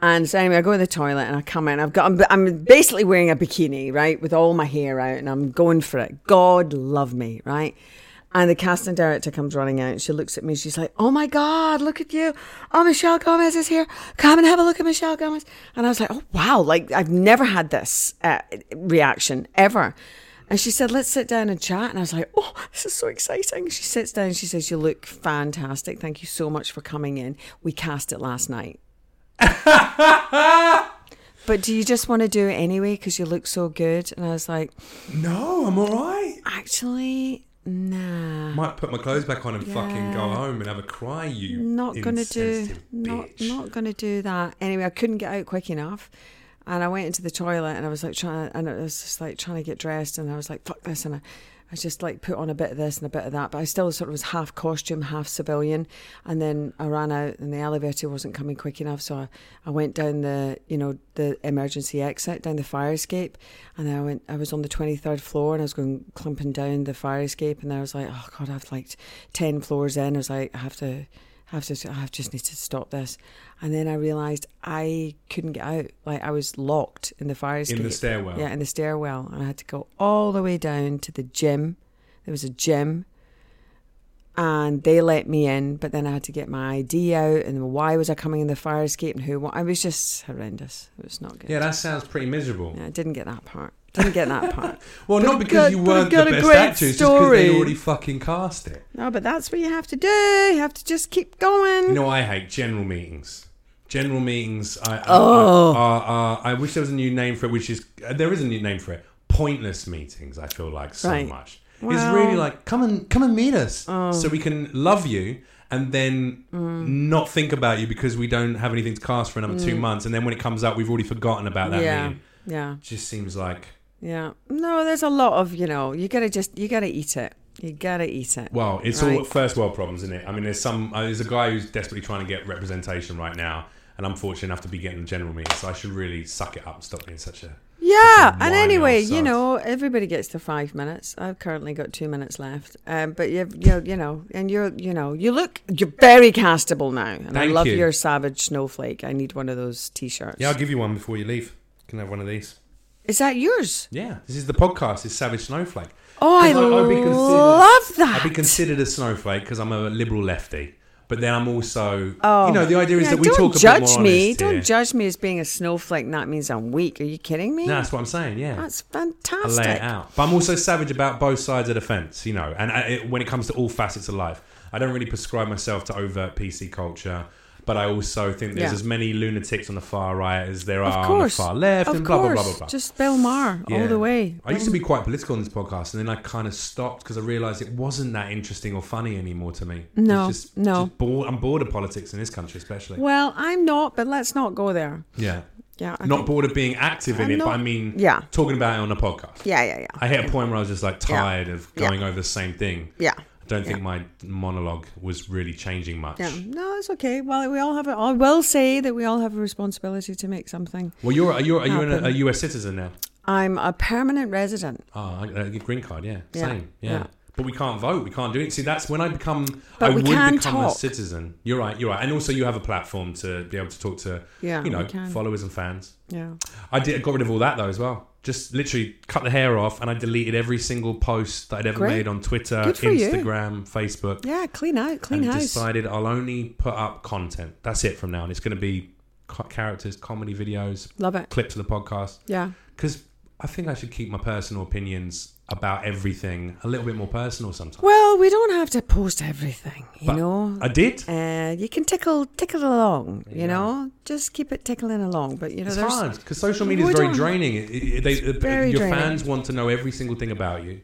And so anyway, I go to the toilet and I come in. I've got I'm, I'm basically wearing a bikini, right, with all my hair out, and I'm going for it. God love me, right. And the casting director comes running out and she looks at me. She's like, "Oh my God, look at you! Oh, Michelle Gomez is here. Come and have a look at Michelle Gomez." And I was like, "Oh wow! Like I've never had this uh, reaction ever." And she said, let's sit down and chat. And I was like, oh, this is so exciting. She sits down and she says, you look fantastic. Thank you so much for coming in. We cast it last night. but do you just want to do it anyway because you look so good? And I was like, No, I'm all right. actually, nah. Might put my clothes back on and fucking go home and have a cry. You Not gonna do insensitive not not gonna do that. Anyway, I couldn't get out quick enough. And I went into the toilet and I was like trying and I was just like trying to get dressed and I was like, fuck this and I, I just like put on a bit of this and a bit of that. But I still sort of was half costume, half civilian. And then I ran out and the elevator wasn't coming quick enough. So I, I went down the you know, the emergency exit, down the fire escape. And then I went I was on the twenty third floor and I was going clumping down the fire escape and I was like, Oh god, I've like ten floors in. I was like, I have to have to I just need to stop this. And then I realised I couldn't get out. Like I was locked in the fire escape. in the stairwell. Yeah, in the stairwell. And I had to go all the way down to the gym. There was a gym. And they let me in, but then I had to get my ID out and why was I coming in the fire escape and who I was just horrendous. It was not good. Yeah, that sounds pretty miserable. Yeah, I didn't get that part. Didn't get that part. Well, But not because got- you weren't the best great actor, it's just because they already fucking cast it. No, but that's what you have to do. You have to just keep going. You know, I hate general meetings. General meetings. I, I, Oh. I, are, I wish there was a new name for it, which is uh, there is a new name for it. Pointless meetings. I feel like so Right. much. Oh. it's really like come and come and meet us, so we can love you, and then Mm. not think about you because we don't have anything to cast for another two months, and then when it comes out, we've already forgotten about that yeah, meeting. yeah. Just seems like Yeah. No, there's a lot of, you know, you gotta just, you gotta eat it. You gotta eat it. Well, it's all first world problems, isn't it? I mean, there's some. Uh, there's a guy who's desperately trying to get representation right now, and I'm fortunate enough to be getting the general meetings, so I should really suck it up and stop being such a. Yeah. Such a And anyway, old you know, everybody gets to five minutes. I've currently got two minutes left. Um, but you've, you you know, and you're, you know, you look, you're very castable now. And I love you. your savage snowflake. I need one of those t-shirts. Yeah, I'll give you one before you leave. You can have one of these. Is that yours? Yeah, this is the podcast. It's Savage Snowflake. Oh, I I- love that. I'd be considered a snowflake because I'm a liberal lefty, but then I'm also, Oh, you know, the idea is Yeah, that we don't talk a judge bit more me. Don't here. judge me as being a snowflake. and That means I'm weak. Are you kidding me? No, that's what I'm saying. Yeah, That's I fantastic. lay it out. But I'm also savage about both sides of the fence, you know. And I, it, when it comes to all facets of life, I don't really prescribe myself to overt PC culture. But I also think there's Yeah. as many lunatics on the far right as there are on the far left, of and blah course, blah blah blah blah. just Bill Maher all the way. I used to be quite political on this podcast, and then I kind of stopped because I realised it wasn't that interesting or funny anymore to me. No, just, no. just bored. I'm bored of politics in this country, especially. Well, I'm not, but let's not go there. yeah, Yeah, I not think- bored of being active in I'm it, but I mean, Yeah. talking about it on a podcast. Yeah, yeah, yeah. I hit a point where I was just like Yeah. tired of Yeah. going over the same thing. Yeah. I don't think my monologue was really changing much. Yeah, no, it's okay. Well, we all have it. I will say that we all have a responsibility to make something. Well, you're you're are you a, a U.S. citizen now? I'm a permanent resident. Ah, oh, a uh, green card, yeah, Yeah, same, yeah. yeah. But we can't vote. We can't do it. See, that's when I become. But I would become a citizen. You're right. You're right. And also, you have a platform to be able to talk to. Yeah, you know, followers and fans. Yeah. I did got rid of all that though as well. Just literally cut the hair off, and I deleted every single post that I'd ever Great. made on Twitter, for you. Instagram, Facebook. Yeah, clean out, clean and house. decided I'll only put up content. That's it from now on. It's going to be characters, comedy videos, Love it. clips of the podcast. Yeah. Because I think I should keep my personal opinions about everything a little bit more personal sometimes. Well, we don't have to post everything, you But know. I did. Uh, you can tickle tickle along, you Yeah. know. Just keep it tickling along. But you know, It's there's hard because social media is very don't- draining. It, it, they, very your draining. fans want to know every single thing about you.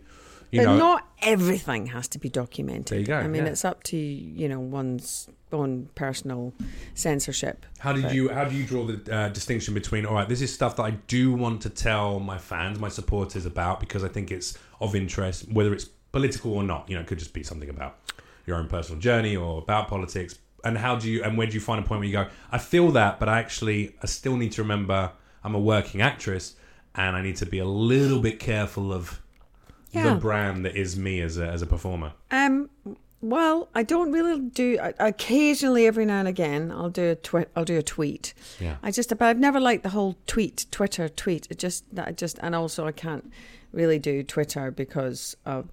You but know, not everything has to be documented. There you go, I mean, yeah. it's up to you know one's own personal censorship. How did you how do you draw the uh, distinction between all right, this is stuff that I do want to tell my fans, my supporters about because I think it's of interest, whether it's political or not. You know, it could just be something about your own personal journey or about politics. And how do you and where do you find a point where you go, I feel that, but I actually I still need to remember I'm a working actress and I need to be a little bit careful of Yeah. the brand that is me as a as a performer. Um. Well, I don't really do. I- Occasionally, every now and again, I'll do a tweet. I'll do a tweet. Yeah. I just, but I've never liked the whole tweet, Twitter tweet. It just, I just, and also I can't really do Twitter because you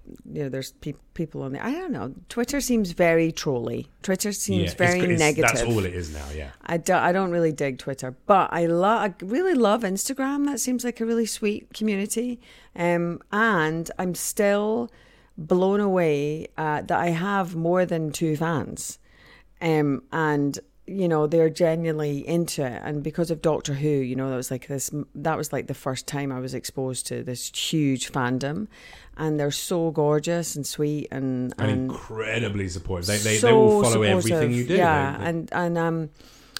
know there's pe- people on there. I don't know. Twitter seems very trolly. Twitter seems it's- very it's- negative. That's all it is now, yeah. I, don't. I don't really dig Twitter, but I love I really love Instagram. That seems like a really sweet community, um, and I'm still blown away uh, that I have more than two fans, um, and you know they're genuinely into it. And because of Doctor Who, you know that was like this. That was like the first time I was exposed to this huge fandom, and they're so gorgeous and sweet and And, and incredibly supportive. They, they, they will follow everything you do. Yeah, They- they- and and um,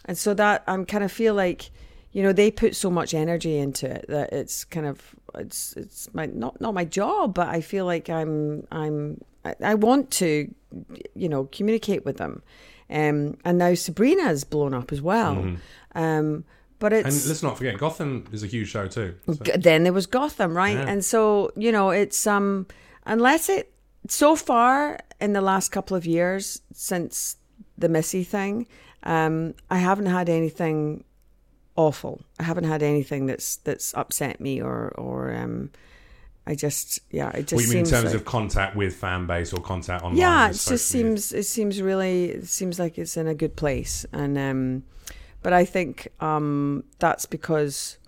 and so that I'm kind of feel like, you know, they put so much energy into it that it's kind of it's it's my not not my job, but I feel like I'm I'm I, I want to, you know, communicate with them, um, and now Sabrina's blown up as well, um, but Mm-hmm. And let's not forget, Gotham is a huge show too. So- then there was Gotham, right? Yeah. And so you know, it's um, unless it so far in the last couple of years since the Missy thing, um, I haven't had anything awful. I haven't had anything that's that's upset me or or um, I just yeah, it just What you mean in terms like, of contact with fan base or contact online? yeah, it just media? seems it seems really it seems like it's in a good place, and um, but I think um, that's because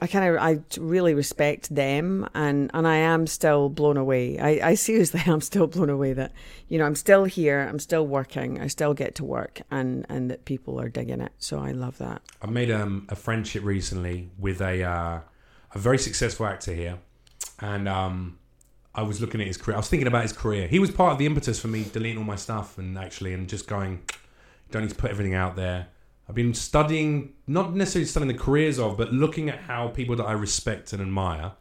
I kind of I really respect them, and and I am still blown away. I, I seriously am still blown away that you know I'm still here, I'm still working, I still get to work, and and that people are digging it. So I love that. I made um, a friendship recently with a uh, a very successful actor here, and um, I was looking at his career. I was thinking about his career. He was part of the impetus for me deleting all my stuff and actually and just going, don't need to put everything out there. I've been studying, not necessarily studying the careers of, but looking at how people that I respect and admire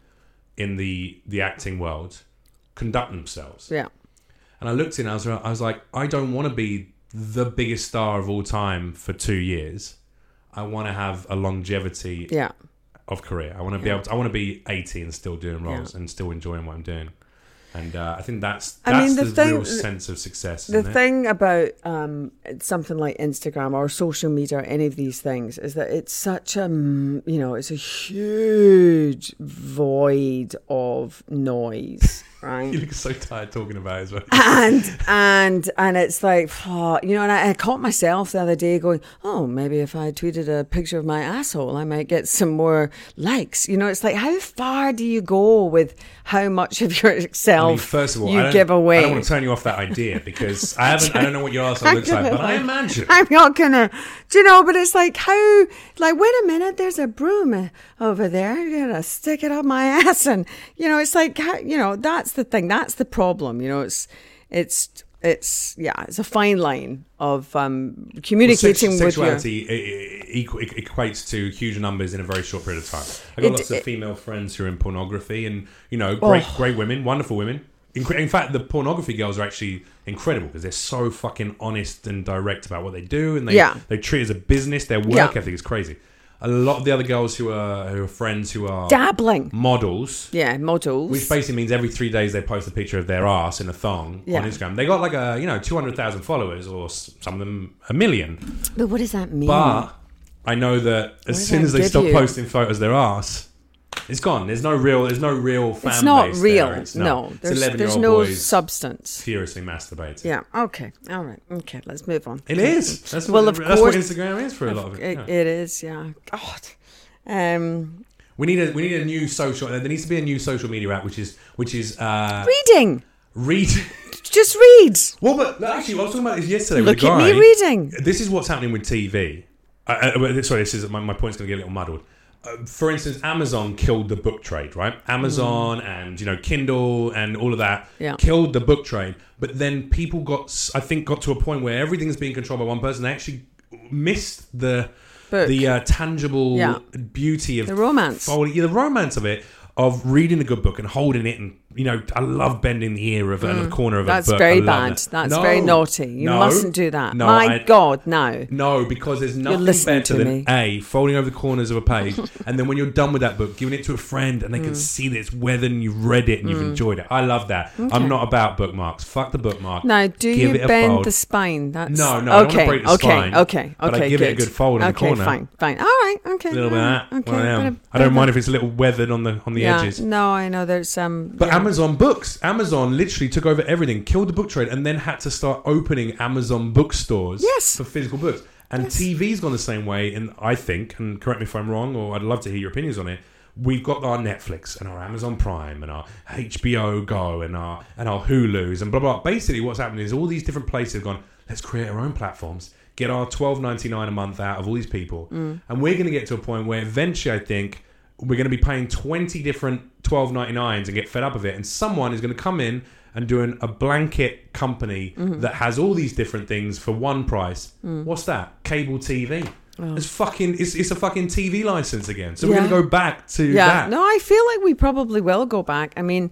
in the the acting world conduct themselves. Yeah, And I looked in, I was, I was like, I don't want to be the biggest star of all time for two years. I want to have a longevity yeah. of career. I want to be able to, I want to be 80 and still doing roles Yeah. and still enjoying what I'm doing. And uh, I think that's I mean, the the, thing- real sense of success. The isn't it? thing about um, something like Instagram or social media or any of these things is that it's such a, you know, it's a huge void of noise, right? You look so tired talking about it as well. and and and it's like oh, you know and I, I caught myself the other day going oh maybe if i tweeted a picture of my asshole i might get some more likes you know it's like how far do you go with how much of yourself yourself. first of all, you I give away. I don't want to turn you off that idea because I haven't. I don't know what your asshole looks like, but I imagine. I'm not gonna, you know? But it's like how, like, wait a minute, there's a broom over there. You're gonna stick it up my ass, and you know, it's like, how, you know, that's the thing. That's the problem. You know, it's, it's, it's, yeah, it's a fine line of um, Well, communicating sex- with your. sexuality equ- e- equates to huge numbers in a very short period of time. I got It- lots of it- female friends who are in pornography, and you know, great, Oh. great women, wonderful women. In, fact, the pornography girls are actually incredible because they're so fucking honest and direct about what they do, and they Yeah. they treat it as a business. Their work Yeah. ethic is crazy. A lot of the other girls who are who are friends who are Dabbling. models. Yeah, models. Which basically means every three days they post a picture of their ass in a thong Yeah. on Instagram. They got like a you know two hundred thousand followers, or some of them a million. but what does that mean? But I know that as soon that as they stop you? posting photos of their ass, it's gone. There's no real. There's no real fan it's not real. There. It's, no, there's, 11 there's no substance. furiously masturbating. Yeah. Okay. All right. Okay. Let's move on. It is. That's Well, what, of that's what course- Instagram is for a lot of it. It, yeah. it is. Yeah. God. Um, We need a we need a new social. There needs to be a new social media app, which is which is uh, reading. read. Just read. well, but actually, I was talking about this yesterday Look with a at guy. me reading. This is what's happening with TV. Uh, uh, sorry, this is my, my point's going to get a little muddled. Uh, for instance, Amazon killed the book trade, right? Amazon and you know Kindle and all of that Mm. Yeah. killed the book trade. But then people got, I think, got to a point where everything's being controlled by one person. They actually missed the Book. the uh, tangible Yeah. beauty of The romance. yeah, the romance of it. Of reading a good book and holding it, and you know, I love bending the ear of and the corner of Mm. That's a book. That's very bad. that. That's No, very naughty. You no, mustn't do that. No, My I- God, no. no, because there's nothing better than me. a folding over the corners of a page, and then when you're done with that book, giving it to a friend, and they Mm. can see that it's weathered and you've read it and you've enjoyed it. I love that. I'm not about bookmarks. Fuck the bookmark. No, do Give you a bend fold. the spine? That's No, no, I don't Okay, break the okay, spine, okay, okay. but I give it a good. good fold in the okay, corner. fine, fine. All right, okay. a little bit of that. Okay. One of them. bit of- I don't mind if it's a little weathered on the on the edges. No, I know. There's um. Amazon books, Amazon literally took over everything, killed the book trade, and then had to start opening Amazon bookstores Yes. for physical books. And Yes. TV's gone the same way. And I think, and correct me if I'm wrong, or I'd love to hear your opinions on it. We've got our Netflix and our Amazon Prime and our HBO Go and our and our Hulu's and blah blah. Basically, what's happening is all these different places have gone. Let's create our own platforms. Get our twelve ninety nine a month out of all these people, Mm. and we're going to get to a point where eventually, I think, we're going to be paying 20 different 12.99s and get fed up of it. And someone is going to come in and doing a blanket company Mm-hmm. that has all these different things for one price. Mm. what's that? Cable tv it's fucking it's, it's a fucking tv license again. So we're going to go back to Yeah, that. No, I feel like we probably will go back. I mean,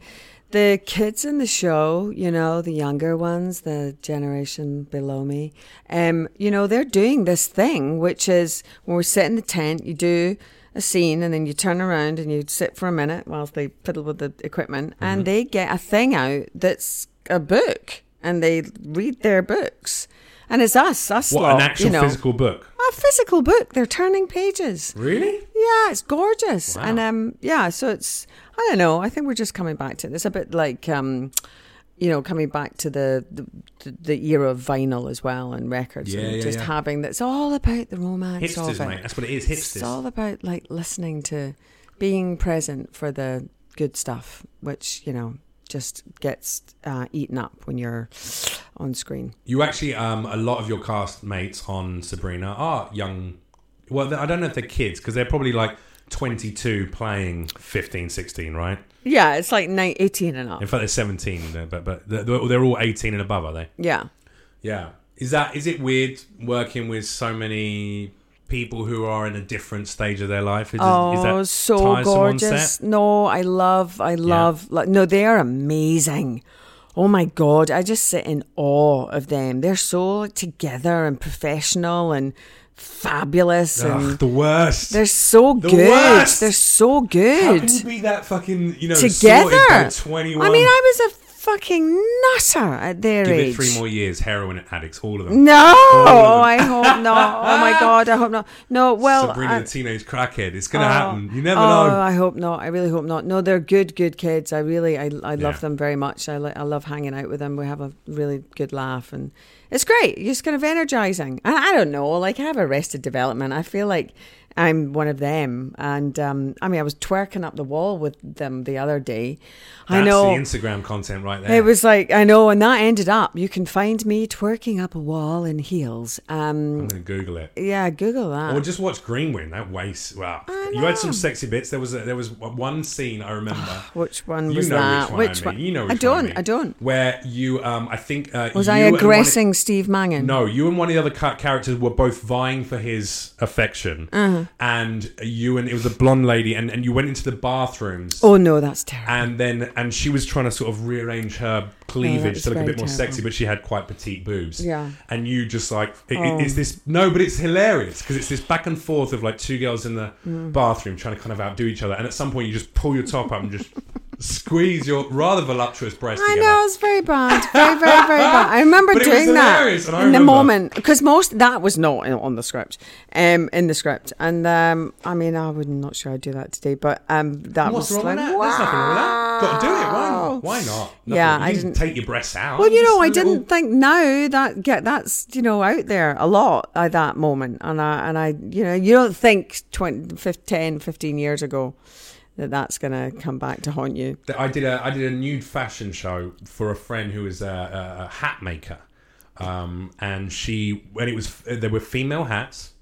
the kids in the show, you know, the younger ones, the generation below me, um, you know, they're doing this thing, which is when we're sitting in the tent, you do a scene and then you turn around and you sit for a minute whilst they fiddle with the equipment Mm-hmm. and they get a thing out that's a book and they read their books. And it's us, us what lot, an actual you know. physical book A physical book. They're turning pages. really Yeah, it's gorgeous. Wow. And um yeah, so it's I don't know, I think we're just coming back to it. It's a bit like um you know, coming back to the the, the era of vinyl as well and records Yeah, and yeah, just yeah. having that's all about the romance of it. mate that's what it is It's all about like listening to being present for the good stuff, which, you know, just gets uh, eaten up when you're on screen. You actually, um, a lot of your cast mates on Sabrina are young. Well, I don't know if they're kids because they're probably like 22 playing 15, 16, right? Yeah, it's like nine, 18 and up. In fact, they're 17, uh, but but they're, they're all 18 and above, are they? Yeah. Yeah. Is that is it weird working with so many people who are in a different stage of their life? Is, Oh, is that so gorgeous! No, I love, I love. Like, no, they are amazing. Oh my god, I just sit in awe of them. They're so together and professional and fabulous, Ugh, and the worst. they're so The good. worst! They're so good. How can you be that fucking you know together. by 21? I mean, I was a fucking nutter at their Give age. it three more years. Heroin addicts, all of them. No, of them. I hope not. Oh my god, I hope not. No, well, Sabrina I- the teenage crackhead. It's gonna Oh, happen. You never oh, know. I hope not. I really hope not. No, they're good, good kids. I really, I, I love Yeah. them very much. I, li- I love hanging out with them. We have a really good laugh, and it's great. It's kind of energizing. And I don't know, like I have Arrested Development. I feel like I'm one of them. And um, I mean, I was twerking up the wall with them the other day. I know. the Instagram content right there. It was like I know, and that ended up. You can find me twerking up a wall in heels. Um, I'm gonna Google it. yeah, Google that. Or just watch Green Wing. That waste. Wow. You had some sexy bits. There was a, there was one scene I remember. which one you was know that? which one I mean. You know which I don't. one I, mean. I don't. Where you, um, I think, uh, Was I one of- aggressing Steve Mangan? No, you and one of the other characters were both vying for his affection, Uh-huh. And you and it was a blonde lady, and, and you went into the bathrooms, Oh no, that's terrible. and then and she was trying to sort of rearrange her cleavage to look a very bit more terrible. sexy, but she had quite petite boobs. Yeah. and you just like it, Oh. it- it's this no, but it's hilarious because it's this back and forth of like two girls in the Mm. bathroom trying to kind of outdo each other, and at some point you just pull your top up and just. Squeeze your rather voluptuous breast I together. know it's very bad, very, very, very bad. I remember But doing that hilarious, and I in the moment because most that was not on the script, um, in the script, and um, I mean, I would not sure I'd do that today, but um, that What's was wrong like, with that? There's nothing wrong with that. Got to do it. Why wow. not? Why not? Yeah, Nothing- I didn't- take your breasts out. Well, you know, I a little- didn't think now that get that's you know out there a lot at that moment, and I and I you know you don't think 20, 15, 10, 15 years ago that that's gonna come back to haunt you. I did a I did a nude fashion show for a friend who was a, a, hat maker, um, and she when it was there were female hats,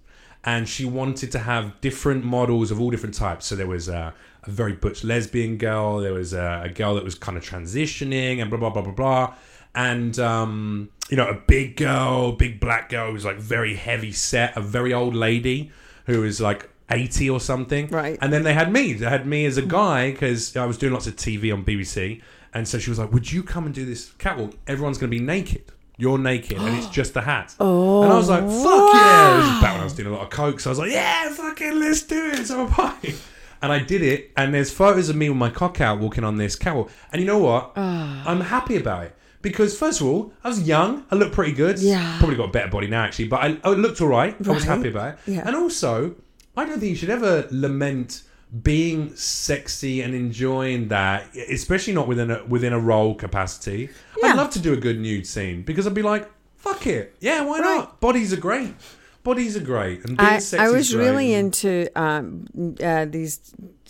and she wanted to have different models of all different types. So there was a, a very butch lesbian girl, there was a, a girl that was kind of transitioning, and blah blah blah blah blah, and um, you know a big girl, big black girl who was like very heavy set, a very old lady who was like. 80 or something Right. and then they had me. They had me as a guy because I was doing lots of TV on BBC. And so she was like, Would you come and do this catwalk? Everyone's going to be naked. You're naked, and it's just the hat. Oh, and I was like, oh, Fuck yeah. This is back when I was doing a lot of coke. So I was like, Yeah, fucking let's do it. So am I. And I did it. And there's photos of me with my cock out walking on this catwalk. And you know what? Ah. I'm happy about it. Because first of all, I was young. I looked pretty good. Yeah. Probably got a better body now, actually. But I, I looked all right. I was Right. happy about it. Yeah. And also, I don't think you should ever lament being sexy and enjoying that, especially not within a within a role capacity. Yeah. I'd love to do a good nude scene because I'd be like, "Fuck it, yeah, why Right. not? Bodies are great. Bodies are great, and being I, sexy I was really into um, uh, these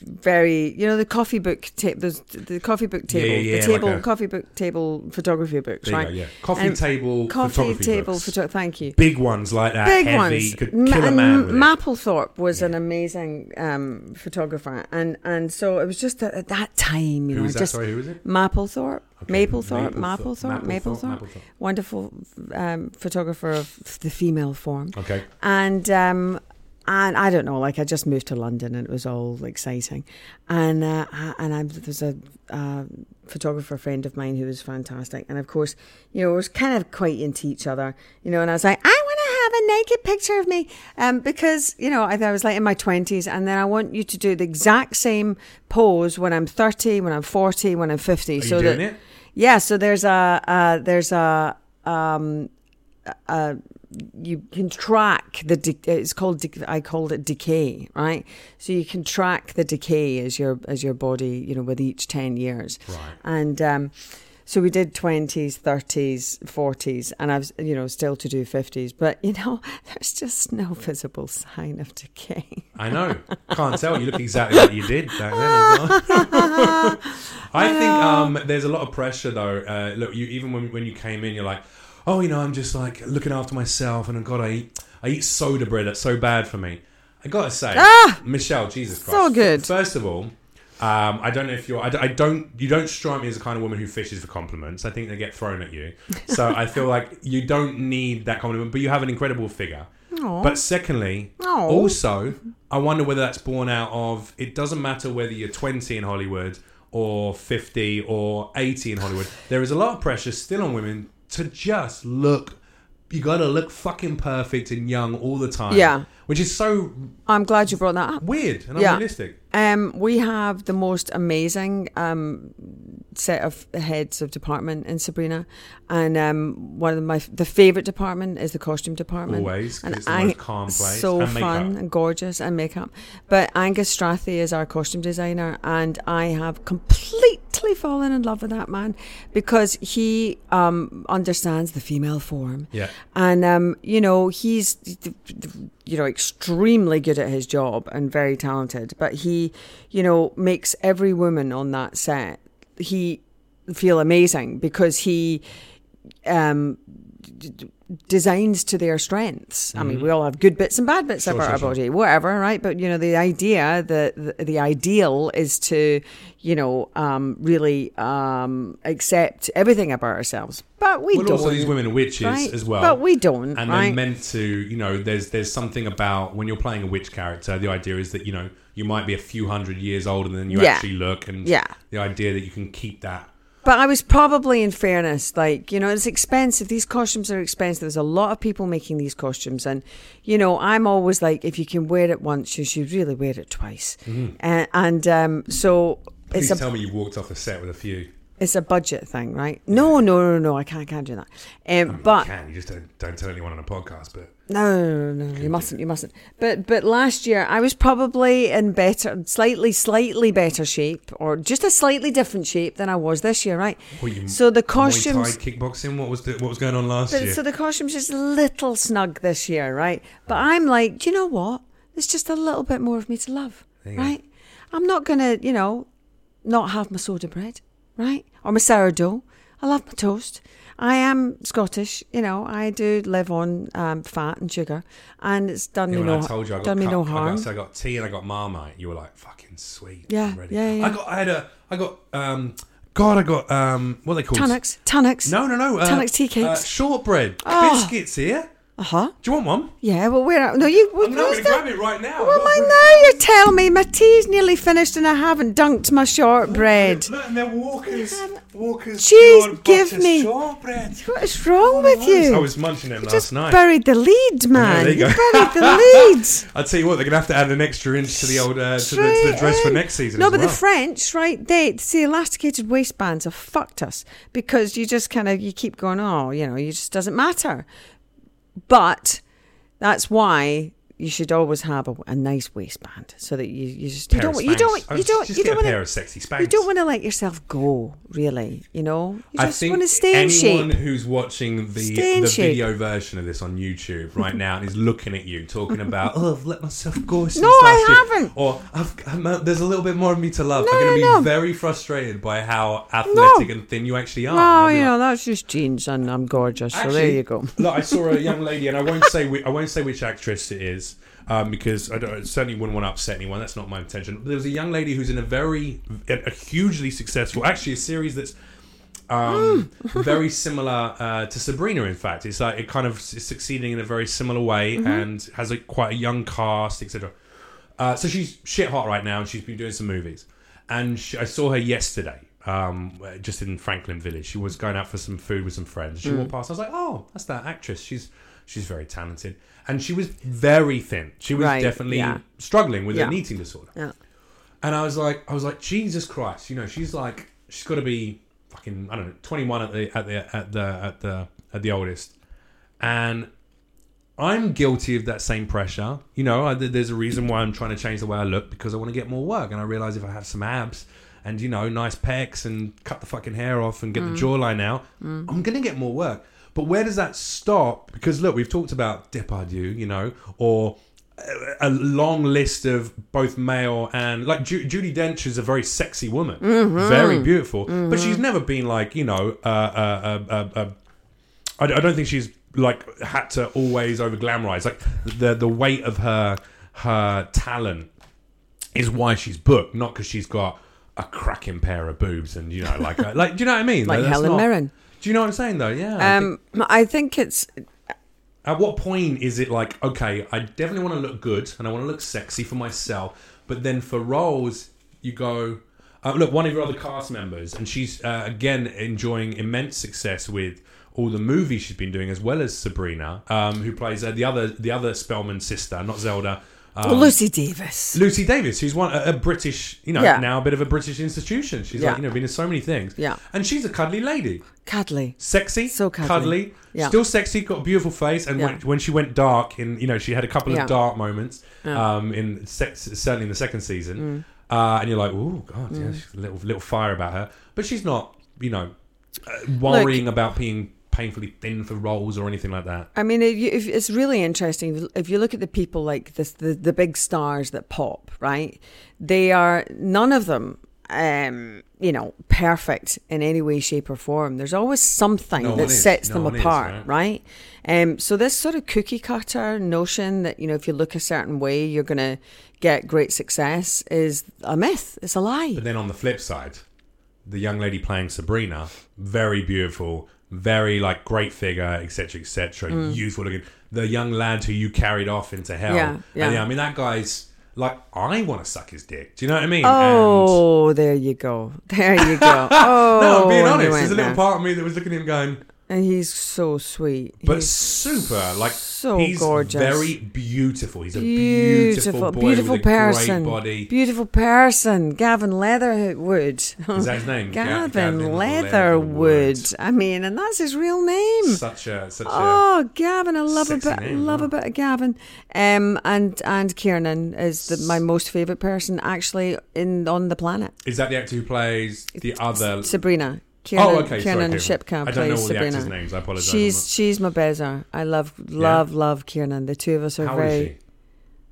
very, you know, the coffee book tape, those the coffee book table, yeah, yeah, the table, like a- coffee book table photography books, right? go, yeah. Coffee And table coffee table photo. Thank you. Big ones like that, Big heavy, ones. could Ma- kill a and man. Mapplethorpe was an amazing um, photographer, and and so it was just at, at that time, you Who know, was that? just Sorry, who was it? Mapplethorpe, Okay, Mapplethorpe, Mapplethorpe, Mapplethorpe, Mapplethorpe. wonderful um, photographer of the female form Okay, and um and I don't know, like I just moved to London and it was all exciting, and uh, and I there was a uh, photographer friend of mine who was fantastic, and of course, you know, we was kind of quite into each other, you know, and I was like, I want to have a naked picture of me, um, because you know, I, I was like in my twenties, and then I want you to do the exact same pose when I'm thirty, when I'm forty, when I'm fifty, are so you doing that it? yeah, so there's a uh, there's a um, uh, you can track the de- it's called de- I called it decay, right? So you can track the decay as your as your body, you know, with each ten years, Right. and um, so we did twenties, thirties, forties, and I've you know still to do fifties, but you know, there's just no visible sign of decay. I know. Can't tell. You look exactly like you did back then well. I think um, there's a lot of pressure though. Uh, look, you even when when you came in, you're like, oh, you know, I'm just like looking after myself, and God, I eat I eat soda bread. That's so bad for me. I gotta say, Ah! Michelle, Jesus Christ, So good. First of all. Um, I don't know if you're. I don't. You don't strike me as the kind of woman who fishes for compliments. I think they get thrown at you. So I feel like you don't need that compliment, but you have an incredible figure. Aw. But secondly, Aw. also, I wonder whether that's born out of it doesn't matter whether you're 20 in Hollywood or 50 or 80 in Hollywood. There is a lot of pressure still on women to just look. You gotta look fucking perfect and young all the time. Yeah. Which is so I'm glad you brought that up. weird and Yeah. unrealistic. Um, we have the most amazing um, set of heads of department in Sabrina, and um, one of my the favorite department is the costume department. Always, and it's the Ang- most calm place. So And fun and gorgeous and makeup. But Angus Strathy is our costume designer, and I have completely fallen in love with that man because he um, understands the female form. Yeah. And um, you know, he's you know, extremely good at his job and very talented. But he, you know, makes every woman on that set he feel amazing because he um, designs to their strengths. I mean, we all have good bits and bad bits Mm-hmm. Sure, about sure, our sure. body, whatever, right? But you know, the idea, the the, the ideal is to, you know, um, really um, accept everything about ourselves. But we well, don't. also these women are witches right? as well. But we don't, and right? they're meant to you know there's there's something about when you're playing a witch character the idea is that you know you might be a few hundred years older than you Yeah. actually look and Yeah. the idea that you can keep that But I was probably, in fairness, like, you know, it's expensive. These costumes are expensive. There's a lot of people making these costumes. And, you know, I'm always like, if you can wear it once, you should really wear it twice. And, and um, so please it's a, tell me you walked off the set with a few it's a budget thing, right? No, no, no, no, I can't, can't do that. Um, you but can you just don't, don't tell anyone on a podcast but no, no, no, no, you mustn't, you mustn't. But but last year I was probably in better, slightly, slightly better shape, or just a slightly different shape than I was this year, right? what you So the costumes, kickboxing what was the, what was going on last But, year so the costume's just a little snug this year, right? But I'm like, do you know what? There's just a little bit more of me to love, you go. right? I'm not gonna, you know, not have my soda bread, right? Or my sourdough. I love my toast. I am Scottish, you know. I do live on um, fat and sugar, and it's done Yeah, me no I told you I got, done me cut- no I harm. got, so I got tea and I got marmite. You were like, "Fucking sweet." Yeah, I'm ready. yeah, yeah. I got. I had a. I got. Um. God, I got. Um. What are they called? Tunnocks, tunnocks. No, no, no. Uh, Tunnocks tea cakes. Uh, shortbread Oh. biscuits here. Uh huh. Do you want one? Yeah. Well, where? No, you. I'm not going to grab it right now. Well, my now you tell me my tea's nearly finished and I haven't dunked my shortbread. Look, and they're Walker's. Walker's. Jeez, give me- shortbread. What is wrong with you? I was munching them you last just night. buried the lead, man. there you you buried the lead. I'll tell you what, they're going to have to add an extra inch to the old uh, to, the, to the dress for next season. No, but well. the French, right? They see elasticated waistbands have fucked us because you just kind of you keep going. Oh, you know, it just doesn't matter. But that's why you should always have a, a nice waistband so that you, you just you don't you don't. I you don't you don't a want pair to of sexy Spanx. you don't want to let yourself go. Really, you know, you I just want to stay in anyone who's watching the the shape. video version of this on YouTube right now and is looking at you talking about, oh, I've let myself go. since No, I year," haven't. Or I've, I'm, uh, there's a little bit more of me to love. No, I'm going to no, be no. very frustrated by how athletic and thin you actually are. Oh, I'll like, that's just jeans, and I'm gorgeous. so there you go. Look, I saw a young lady, and I won't say I won't say which actress it is um, because I, don't, I certainly wouldn't want to upset anyone. That's not my intention. But there was a young lady who's in a very, a, hugely successful, actually a series that's um, very similar uh, to Sabrina. In fact, it's like it kind of is succeeding in a very similar way and has a, quite a young cast, etc. Uh, so she's shit hot right now, and she's been doing some movies. And she, I saw her yesterday, um, just in Franklin Village. She was going out for some food with some friends. She walked past. I was like, "Oh, that's that actress. She's she's very talented." And she was very thin. She was Right, definitely yeah. struggling with Yeah. an eating disorder. Yeah. And I was like, I was like, Jesus Christ, you know, she's like, she's got to be fucking, I don't know, twenty one at the at the at the at the at the oldest, and I'm guilty of that same pressure. You know, I, there's a reason why I'm trying to change the way I look because I want to get more work, and I realize if I have some abs and you know nice pecs and cut the fucking hair off and get the mm. jawline out, mm. I'm gonna get more work. But where does that stop? Because look, we've talked about Depardieu, you know, or a- long list of both male and like Ju- Judi Dench is a very sexy woman, very beautiful, but she's never been like you know uh, uh, uh, uh, uh, I, I don't think she's like had to always over glamorize. Like the the weight of her her talent is why she's booked, not because she's got a cracking pair of boobs and you know like a, like do you know what I mean? Like That's Helen not- Mirren. Do you know what I'm saying though? Yeah. I think- Um, I think it's at what point is it like okay, I definitely want to look good and I want to look sexy for myself, but then for roles you go. Uh, look, one of your other cast members, and she's uh, again enjoying immense success with all the movies she's been doing, as well as Sabrina, um, who plays uh, the other the other Spellman sister, not Zelda. Um, Lucy Davis. Lucy Davis, who's one a, a British, you know, Yeah. now a bit of a British institution. She's Yeah. like, you know, been in so many things. Yeah. and she's a cuddly lady, Cuddly. sexy, So cuddly. Yeah. still sexy, got a beautiful face. And when, when she went dark, in you know, she had a couple of dark moments. Mm. um, in sex, certainly in the second season, uh, and you're like, oh god, yeah, she's a little little fire about her, but she's not, you know, uh, worrying about being painfully thin for roles or anything like that. I mean, if you, if it's really interesting. If you look at the people like this, the the big stars that pop, right? They are none of them, um, you know, perfect in any way, shape, or form. There's always something No that sets No them one is, apart, right? right? Um, so this sort of cookie cutter notion that you know, if you look a certain way, you're going to get great success is a myth. It's a lie. But then on the flip side, the young lady playing Sabrina, very beautiful, very like great figure, etc., etc., youthful looking. The young lad who you carried off into hell. Mm. Yeah, And yeah. yeah, I mean that guy's like I want to suck his dick. Do you know what I mean? And- Oh, there you go. There you go. Oh, no, I'm being honest. went There's a little there. part of me that was looking at him going, And he's so sweet. but He's super, like so he's gorgeous. very beautiful. He's a beautiful, beautiful, boy beautiful with a person. great body. Beautiful person. Gavin Leatherwood. Is that his name? Gavin, Gavin Leatherwood. I mean, and that's his real name. Such a such a Oh, Gavin! I love a bit. name, love wow. a bit of Gavin. Um, and and Kiernan is the, my most favorite person actually in on the planet. Is that the actor who plays the other? Sabrina. Kiernan, oh, okay. Kiernan sorry, okay. Shipka I don't know all the Sabrina. actors' names. I apologize. She's she's my bezer. I love love love Kiernan. The two of us are How very. is she?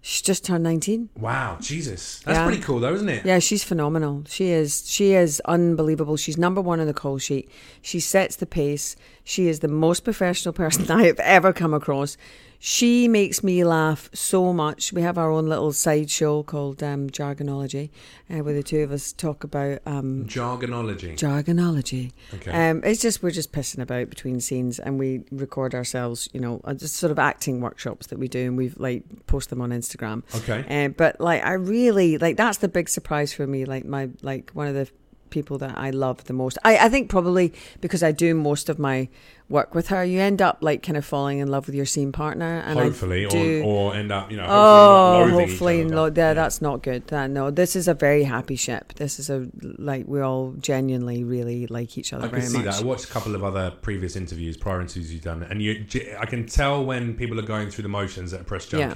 She's just turned nineteen. Wow, Jesus, that's Yeah. pretty cool, though, isn't it? Yeah, she's phenomenal. She is. She is unbelievable. She's number one on the call sheet. She sets the pace. She is the most professional person I have ever come across. She makes me laugh so much. We have our own little side show called um, Jargonology, uh, where the two of us talk about um, Jargonology. jargonology. Okay. Um, it's just we're just pissing about between scenes, and we record ourselves. You know, uh, just sort of acting workshops that we do, and we've like post them on Instagram. Okay. Uh, but like, I really like that's the big surprise for me. Like my like one of the people that I love the most. I I think probably because I do most of my work with her, you end up like kind of falling in love with your scene partner, and hopefully, do, or, or end up, you know, hopefully Oh, hopefully other. no. Yeah, that's not good. That, no, this is a very happy ship. This is a like we all genuinely really like each other I can very see much. that. I watched a couple of other previous interviews, prior interviews you've done, and you, I can tell when people are going through the motions at a press Yeah.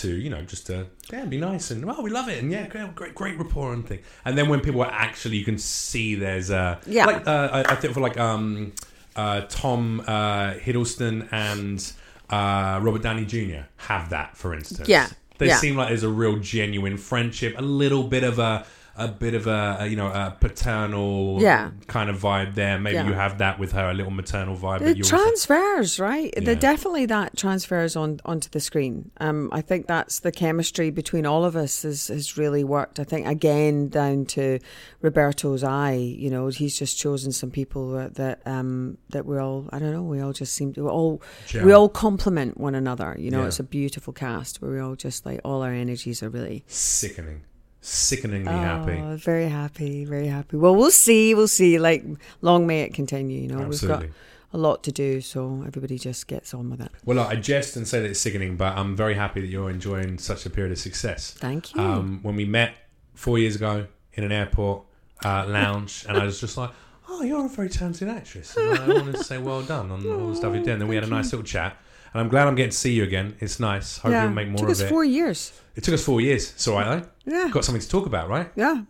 To, you know, just to yeah, be nice and well, we love it, and yeah, great, great, great rapport and thing. And then when people are actually, you can see there's a Yeah. like uh, I, I think for like um, uh, Tom uh, Hiddleston and uh, Robert Downey Jr. have that, for instance. Yeah, They yeah. seem like there's a real genuine friendship, a little bit of a a bit of a, a, you know a paternal Yeah. kind of vibe there. Maybe Yeah. you have that with her, a little maternal vibe. It but you also, transfers, right? Yeah. The, definitely that transfers on onto the screen. Um, I think that's the chemistry between all of us has, has really worked. I think again down to Roberto's eye. You know, he's just chosen some people that that, um, that we all. I don't know. We all just seem to we all we all complement one another. You know, it's a beautiful cast where we all just like all our energies are really sickening, sickeningly happy. Oh, very happy, very happy. Well, we'll see, we'll see. Like, long may it continue. You know, Absolutely. we've got a lot to do, so everybody just gets on with it. Well, I jest and say that it's sickening, but I'm very happy that you're enjoying such a period of success. Thank you. Um, when we met four years ago in an airport uh, lounge, and I was just like, "Oh, you're a very talented actress," and I wanted to say, "Well done on all the stuff you've done." And then we had a nice little chat, and I'm glad I'm getting to see you again. It's nice. Hope you'll make more of it. took of us it. four years. It took us four years. It's all right though. Yeah, Got something to talk about, right? yeah.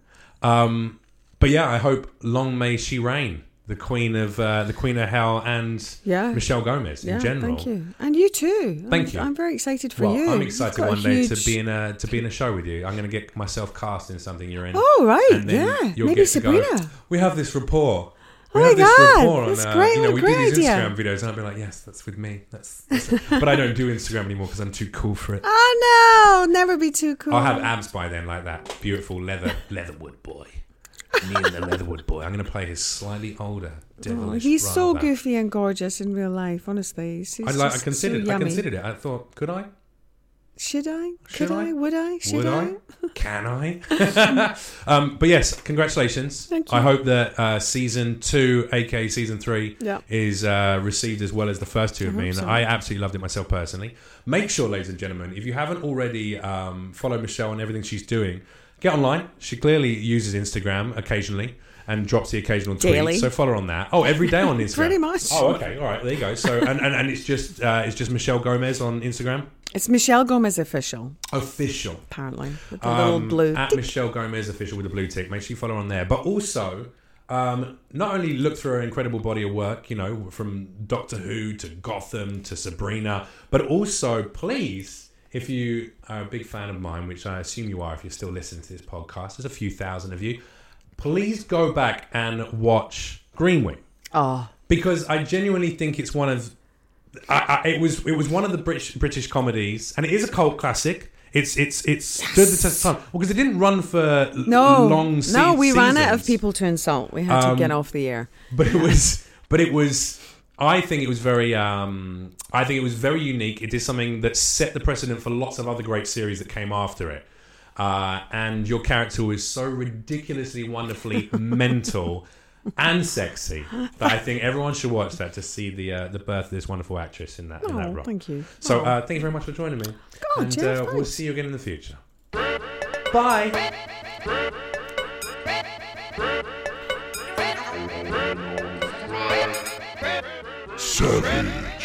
Um, but yeah, I hope long may she reign, the queen of uh, the queen of hell, and Yeah. Michelle Gomez Yeah, in general. thank you, and you too. Thank I'm, you. I'm very excited for Well, you. I'm excited one day to be in a to be in a show with you. I'm going to get myself cast in something you're in. Oh right, yeah. you'll Maybe get to go, Sabrina. we have this rapport. Oh We my have this God, rapport on, that's uh, great, You know, we do these idea. Instagram videos, and I'll be like, "Yes, that's with me." That's, that's but I don't do Instagram anymore because I'm too cool for it. Oh no, never be too cool. I'll have abs by then, like that beautiful leather Leatherwood boy. Me and the Leatherwood boy. I'm going to play his slightly older, Oh, devilish. he's so goofy and gorgeous in real life. Honestly, he's, he's I like. I considered. So I considered it. I thought, could I? Should I? Should Could I? I? Would I? Should Would I? Can I? um, but yes, congratulations. Thank you. I hope that uh, season two, aka season three, Yeah. is uh, received as well as the first two of hope so. I absolutely loved it myself personally. Make sure, ladies and gentlemen, if you haven't already um, followed Michelle and everything she's doing, get online. She clearly uses Instagram occasionally. And drops the occasional tweet, Daily. so follow on that. Oh, every day on Instagram. Pretty much. Oh, okay, all right, there you go. So, and, and, and it's just uh, it's just Michelle Gomez on Instagram, It's Michelle Gomez official, official. apparently, with the little Um, blue. at tick. Michelle Gomez official with the blue tick. Make sure you follow her on there. But also, um, not only look through her incredible body of work, you know, from Doctor Who to Gotham to Sabrina, but also please, if you are a big fan of mine, which I assume you are if you're still listening to this podcast, there's a few thousand of you, please go back and watch Green Wing Oh, because I genuinely think it's one of I, I, it was it was one of the British British comedies, and it is a cult classic. It's it's it's stood the test of time. Well, because it didn't run for no. long. Se- no, we ran out of people to insult. We had to Um, get off the air. but it was but it was I think it was very um I think it was very unique. It is something that set the precedent for lots of other great series that came after it. Uh, and your character was so ridiculously wonderfully mental and sexy that I think everyone should watch that to see the uh, the birth of this wonderful actress in that in that Oh, role. thank you. So Oh. uh, thank you very much for joining me. God, and Jeff, uh, we'll see you again in the future. Bye. Savage.